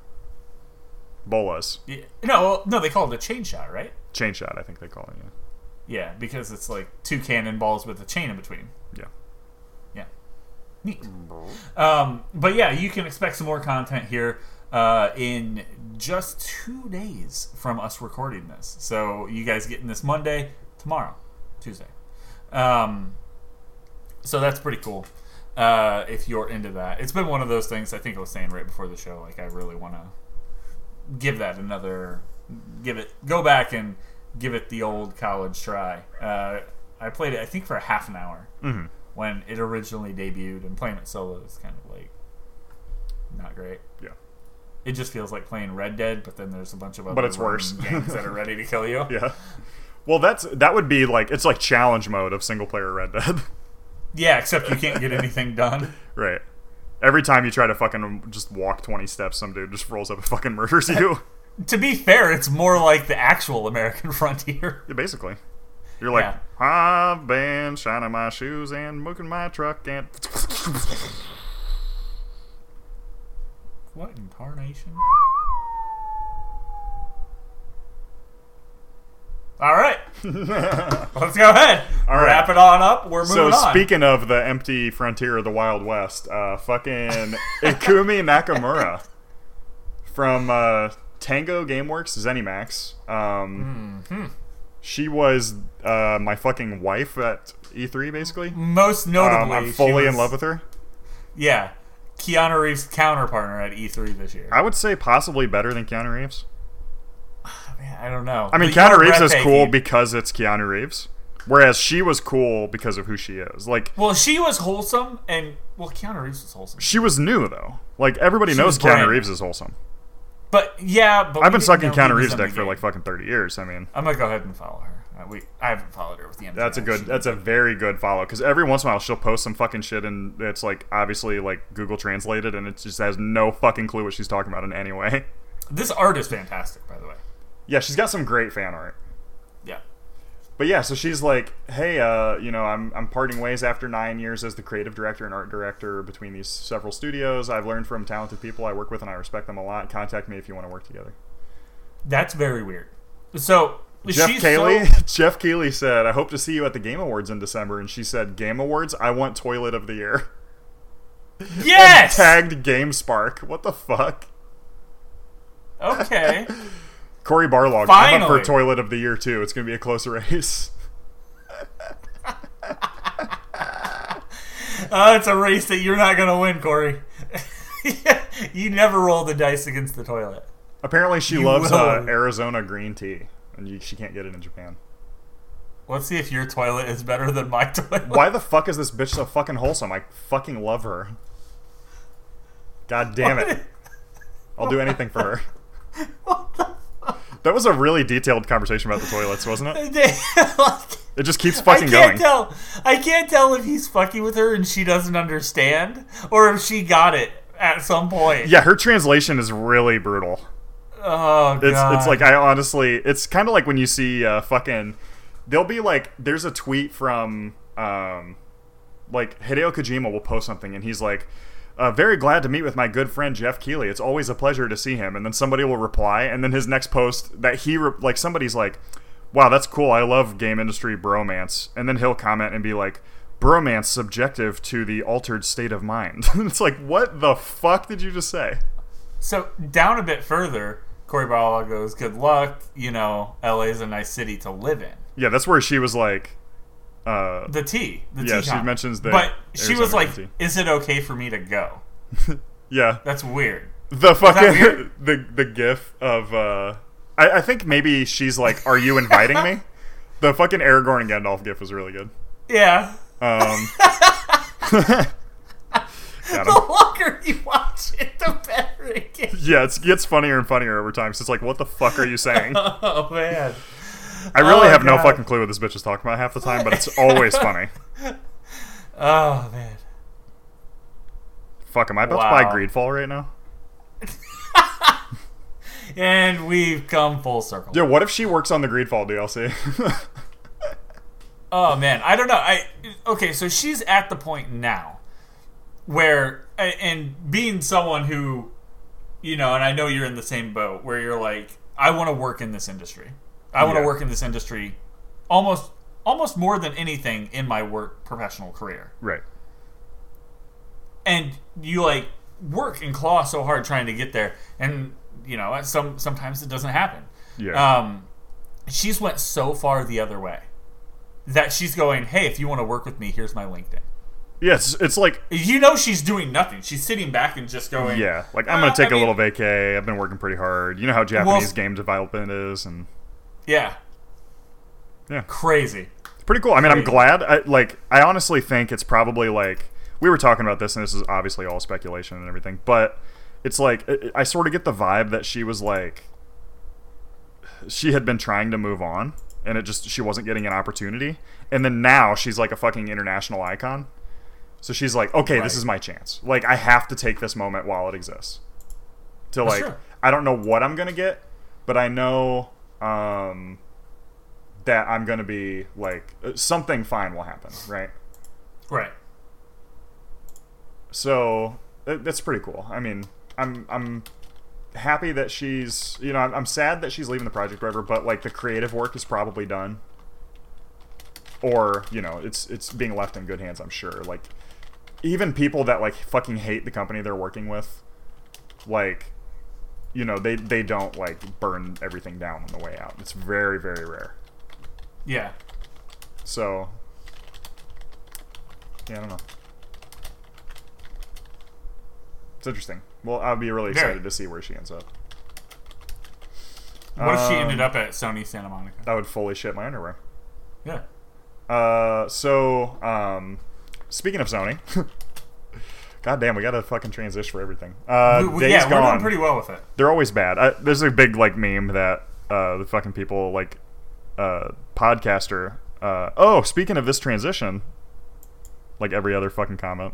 Bolas. Yeah, no, well, no, they call it a chain shot, right? Chain shot. I think they call it. Yeah. Yeah, because it's like two cannonballs with a chain in between. Neat. Um, but yeah, you can expect some more content here uh, in just two days from us recording this. So you guys getting this Monday, tomorrow, Tuesday. Um, so that's pretty cool. Uh, if you're into that, it's been one of those things. I think I was saying right before the show. Like I really want to give that another, give it, go back and give it the old college try. Uh, I played it, I think, for a half an hour Mm-hmm. When it originally debuted, and playing it solo is kind of like not great. Yeah. It just feels like playing Red Dead, but then there's a bunch of other But it's worse. games that are ready to kill you. Yeah. Well, that's that would be like it's like challenge mode of single player Red Dead. Yeah, except you can't get anything done. right. Every time you try to fucking just walk twenty steps, some dude just rolls up and fucking murders you. to be fair, it's more like the actual American frontier. Yeah, basically. You're like, Yeah. I've been shining my shoes and mooking my truck and What incarnation? All right, let's go ahead. All right. Wrap it on up. We're So moving on. speaking of the empty frontier of the Wild West, uh, fucking Ikumi Nakamura from uh, Tango GameWorks ZeniMax. Um, Mm-hmm. She was uh, my fucking wife at E3, basically. Most Um, notably, I'm she fully in love with her. Yeah, Keanu Reeves' counterpartner at E3 this year. I would say possibly better than Keanu Reeves. Man, I don't know. I mean, But Keanu Reeves is cool because it's Keanu Reeves, whereas she was cool because of who she is. Like, Well, she was wholesome, and well, Keanu Reeves was wholesome. she was new though. Like everybody She knows was Keanu. Reeves is wholesome. But yeah, but I've been sucking Keanu Reeves' dick for like fucking thirty years. I mean, I'm gonna go ahead and follow her. Uh, we I haven't followed her with the end. that's a good. That's a very good follow because every once in a while she'll post some fucking shit and it's like obviously like Google translated and it just has no fucking clue what she's talking about in any way. This art is fantastic, by the way. Yeah, she's got some great fan art. But yeah, so she's like, "Hey, uh, you know, I'm I'm parting ways after nine years as the creative director and art director between these several studios. I've learned from talented people I work with, and I respect them a lot. Contact me if you want to work together." That's very weird. So Jeff she's Keighley, so- Jeff Keighley said, "I hope to see you at the Game Awards in December." And she said, "Game Awards, I want Toilet of the Year." yes. Tagged GameSpark. What the fuck? Okay. Cory Barlog, I'm up for Toilet of the Year too. It's gonna be a close race. Uh, it's a race that you're not gonna win, Cory. you never roll the dice against the toilet. Apparently, she You loves uh. Arizona green tea, and you, she can't get it in Japan. Let's see if your toilet is better than my toilet. Why the fuck is this bitch so fucking wholesome? I fucking love her. God damn it. I'll do anything for her. That was a really detailed conversation about the toilets, wasn't it? It just keeps fucking I can't going. tell. I can't tell if he's fucking with her and she doesn't understand, or if she got it at some point. Yeah, her translation is really brutal. Oh god. It's it's like I honestly, it's kind of like when you see uh, fucking. There'll be like, there's a tweet from um, like Hideo Kojima will post something and he's like, uh, "Very glad to meet with my good friend Jeff Keighley. It's always a pleasure to see him." And then somebody will reply, and then his next post that he re- like somebody's like. wow, that's cool. I love game industry bromance. And then he'll comment and be like, bromance subjective to the altered state of mind. it's like, what the fuck did you just say? So down a bit further, Cory Barlog goes, "Good luck. You know, LA is a nice city to live in." Yeah, that's where she was like, uh, The tea. the Yeah, T. she mentions the but she was like, Tea. "Is it okay for me to go?" yeah, That's weird. the fucking weird? the the gif of uh, I, I think maybe she's like, "Are you inviting me?" The fucking Aragorn and Gandalf gif was really good. Yeah. Um, The longer you watch it, the better it gets. Yeah, it gets funnier and funnier over time. So it's like, what the fuck are you saying? Oh man. I really Oh, have no fucking clue what this bitch is talking about half the time, but it's always funny. Oh man. Fuck, am I about to buy Greedfall right now? And we've come full circle. Yeah, what if she works on the Greedfall DLC? Oh man, I don't know. I okay, so she's at the point now where and being someone who you know, and I know you're in the same boat where you're like I want to work in this industry. I want to Yeah. work in this industry almost almost more than anything in my work professional career. right. And you like work and claw so hard trying to get there and you know, some sometimes it doesn't happen. Yeah. Um, she's went so far the other way that she's going, "Hey, if you want to work with me, here's my LinkedIn." yeah, it's, it's like, You know, she's doing nothing. She's sitting back and just going, yeah, like I'm Well, gonna take I a little mean- vacay. I've been working pretty hard. You know how Japanese game development is, and yeah, Yeah. crazy." pretty cool. I mean, I'm glad. I, like, I honestly think it's probably like we were talking about this, and this is obviously all speculation and everything, but it's like I, sort of get the vibe that she was like she had been trying to move on and it just she wasn't getting an opportunity and then now she's like a fucking international icon so she's like okay this is my chance like i have to take this moment while it exists to like Sure. i don't know what i'm gonna get but i know um that i'm gonna be like uh, something fine will happen right Right. so that- that's pretty cool. I mean, I'm I'm happy that she's you know I'm, I'm sad that she's leaving the project, whatever. But like the creative work is probably done, or you know it's it's being left in good hands. I'm sure. Like even people that like fucking hate the company they're working with, like you know they they don't like burn everything down on the way out. It's very very rare. Yeah. So yeah, I don't know. It's interesting. Well, I'll be really Very. excited to see where she ends up. What if she Um, ended up at Sony Santa Monica? I would fully shit my underwear. Yeah. Uh, so um, speaking of Sony, God damn, we got a fucking transition for everything. Uh, We- we- Days yeah, we're doing pretty well with it. They're always bad. I, there's a big like meme that uh, the fucking people like uh, podcaster. Uh, oh, speaking of this transition, like every other fucking comment.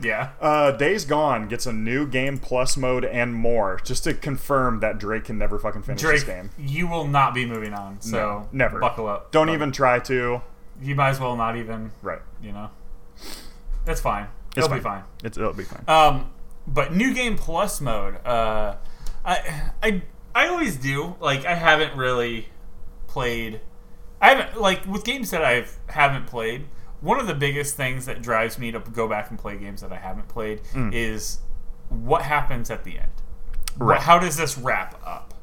Yeah. Uh, Days Gone gets a new game plus mode and more, just to confirm that Drake can never fucking finish Drake, this game. you will not be moving on. So No, never. buckle up. Don't But even try to. You might as well not even. Right. You know. That's fine. It's It'll be fine. It's, it'll be fine. Um, but new game plus mode. Uh, I I I always do. Like I haven't really played. I haven't like with games that I've haven't played. One of the biggest things that drives me to go back and play games that I haven't played is what happens at the end. Right. How does this wrap up?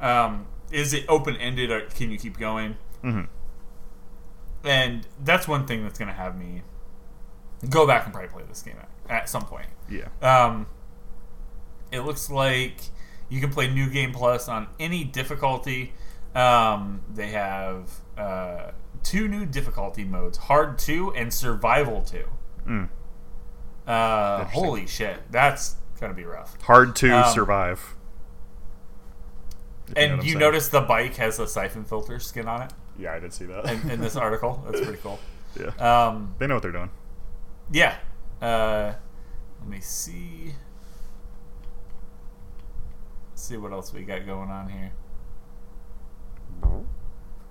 Um, is it open ended or can you keep going? Mhm. And that's one thing that's going to have me go back and probably play this game at, at some point. yeah. Um, it looks like you can play New Game Plus on any difficulty. Um, they have uh, two new difficulty modes: Hard Two and Survival Two. Mm. Uh, holy shit, that's gonna be rough. Hard to Um, survive. And you notice the bike has a Syphon Filter skin on it Yeah, I did see that. in, in this article. That's pretty cool. yeah. Um, they know what they're doing. Yeah. Uh, let me see. see what else we got going on here.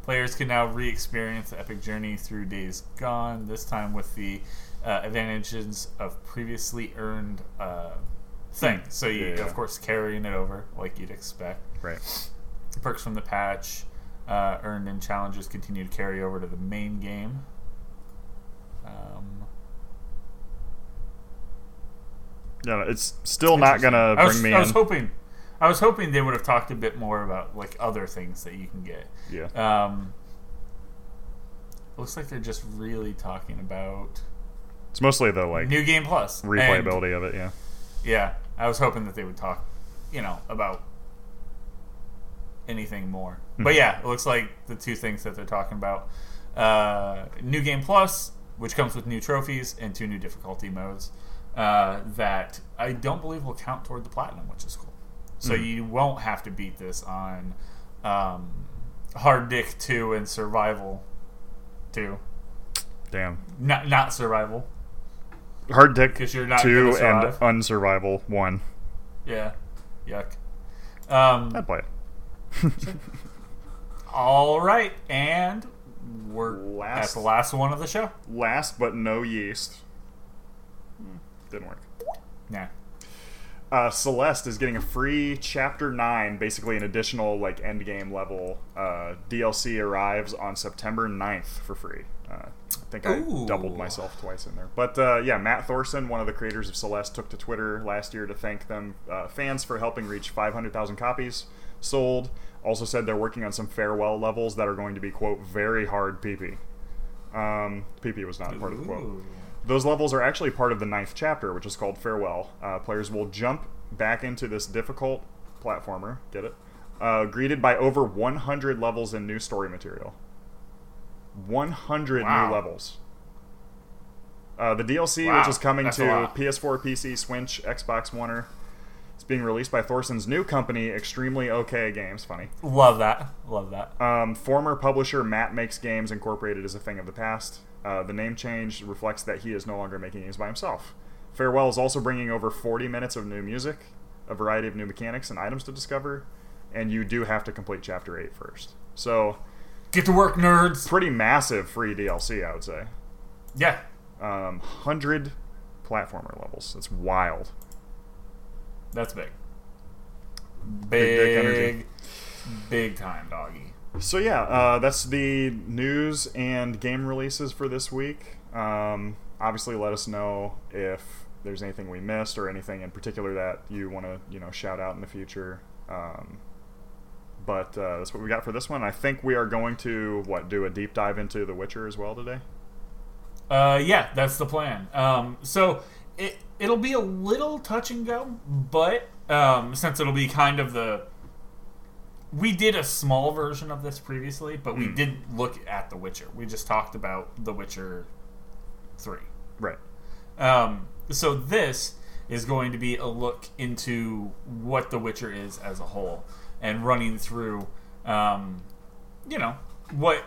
Players can now re-experience the epic journey through Days Gone. This time with the uh, advantages of previously earned uh, things. So you, Yeah, yeah. of course, carrying it over like you'd expect. Right. Perks from the patch. uh, earned in challenges continue to carry over to the main game. Um, Yeah, it's still not gonna bring was, me I was in. hoping, I was hoping they would have talked a bit more about like other things that you can get. yeah, Um, looks like they're just really talking about it's mostly the like new game plus replayability of it. Yeah, Yeah, I was hoping that they would talk, you know, about anything more. But yeah, it looks like the two things that they're talking about: uh, new game plus, which comes with new trophies and two new difficulty modes uh, that I don't believe will count toward the platinum, which is cool. So you won't have to beat this on um, hard dick two and survival two, damn. not not survival. Hard Dick because you're not two and unsurvival one. Yeah, yuck. Um, I'd play it. All right, and we're Last- at the last one of the show. Last but no yeast. Didn't work. Yeah. Uh, Celeste is getting a free chapter nine, basically an additional like end game level uh, DLC arrives on September 9th for free. Uh, I think I Ooh. doubled myself twice in there, but uh, yeah, Matt Thorson, one of the creators of Celeste, took to Twitter last year to thank them uh, fans for helping reach 500,000 copies sold. Also said they're working on some farewell levels that are going to be quote very hard PP. Um, PP was not part of the quote. Those levels are actually part of the ninth chapter, which is called Farewell. Uh, players will jump back into this difficult platformer, get it? Uh, greeted by over 100 levels in new story material. 100 Wow. new levels. Uh, the DLC, Wow, which is coming that's to. PS4, PC, Switch, Xbox One, it's being released by Thorson's new company, Extremely OK Games. Funny. Love that. Love that. Um, former publisher Matt Makes Games Incorporated is a thing of the past. Uh, the name change reflects that he is no longer making games by himself. Farewell is also bringing over 40 minutes of new music, a variety of new mechanics and items to discover, and you do have to complete Chapter 8 first. So, Get to work, nerds. pretty massive free DLC, I would say. Yeah. Um, 100 platformer levels. That's wild. That's big. Big Big, energy. big time, doggy. So yeah, uh, that's the news and game releases for this week. Um, obviously, let us know if there's anything we missed or anything in particular that you want to you know shout out in the future. Um, but uh, that's what we got for this one. I think we are going to what do a deep dive into The Witcher as well today. Uh, yeah, that's the plan. Um, so it it'll be a little touch and go, but um, since it'll be kind of the we did a small version of this previously, but we Mm. didn't look at The Witcher. We just talked about The Witcher three. Right. Um, so this is going to be a look into what The Witcher is as a whole, and running through, um, you know, what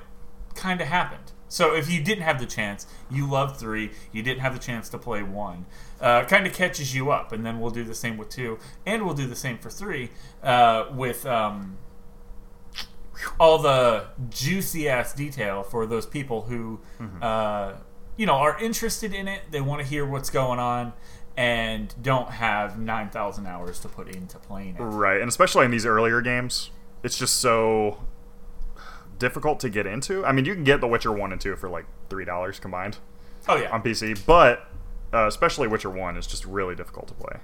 kind of happened. So if you didn't have the chance, you loved three, you didn't have the chance to play one, uh, kind of catches you up, and then we'll do the same with two, and we'll do the same for three uh, with. Um, all the juicy ass detail for those people who, uh, you know, are interested in it. They want to hear what's going on and don't have 9,000 hours to put into playing it. Right, and especially in these earlier games, it's just so difficult to get into. I mean, you can get The Witcher one and two for like three dollars combined. Oh, yeah. on PC, but uh, especially Witcher One is just really difficult to play.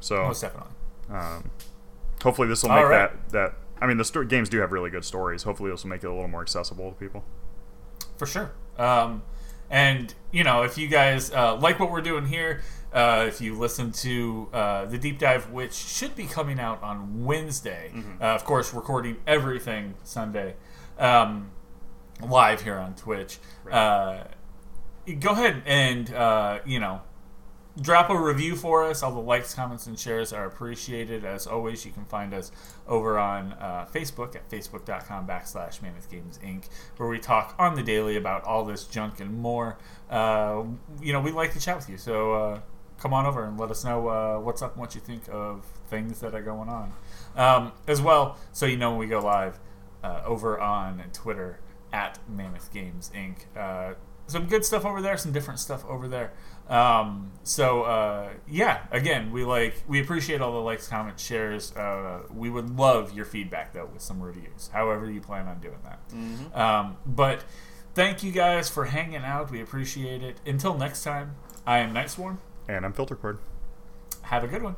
So Most definitely. um, hopefully this will make right. that that. I mean, the sto- games do have really good stories. Hopefully, this will make it a little more accessible to people. For sure. Um, and, you know, if you guys uh, like what we're doing here, uh, if you listen to uh, the deep dive, which should be coming out on Wednesday, uh, of course, recording everything Sunday um, live here on Twitch, uh, go ahead and, uh, you know, drop a review for us. All the likes, comments, and shares are appreciated. As always, you can find us over on uh, Facebook at facebook.com backslash Mammoth Games Inc., where we talk on the daily about all this junk and more. Uh, you know, we like to chat with you, so uh, come on over and let us know uh, what's up and what you think of things that are going on. Um, as well, so you know when we go live uh, over on Twitter at Mammoth Games Inc. Uh, some good stuff over there, some different stuff over there. Um, so uh, yeah, again, we like we appreciate all the likes, comments, shares. Uh, we would love your feedback though with some reviews, however you plan on doing that. Um, but thank you guys for hanging out. We appreciate it. Until next time, I am Nightsworn. And I'm Filter Cord. Have a good one.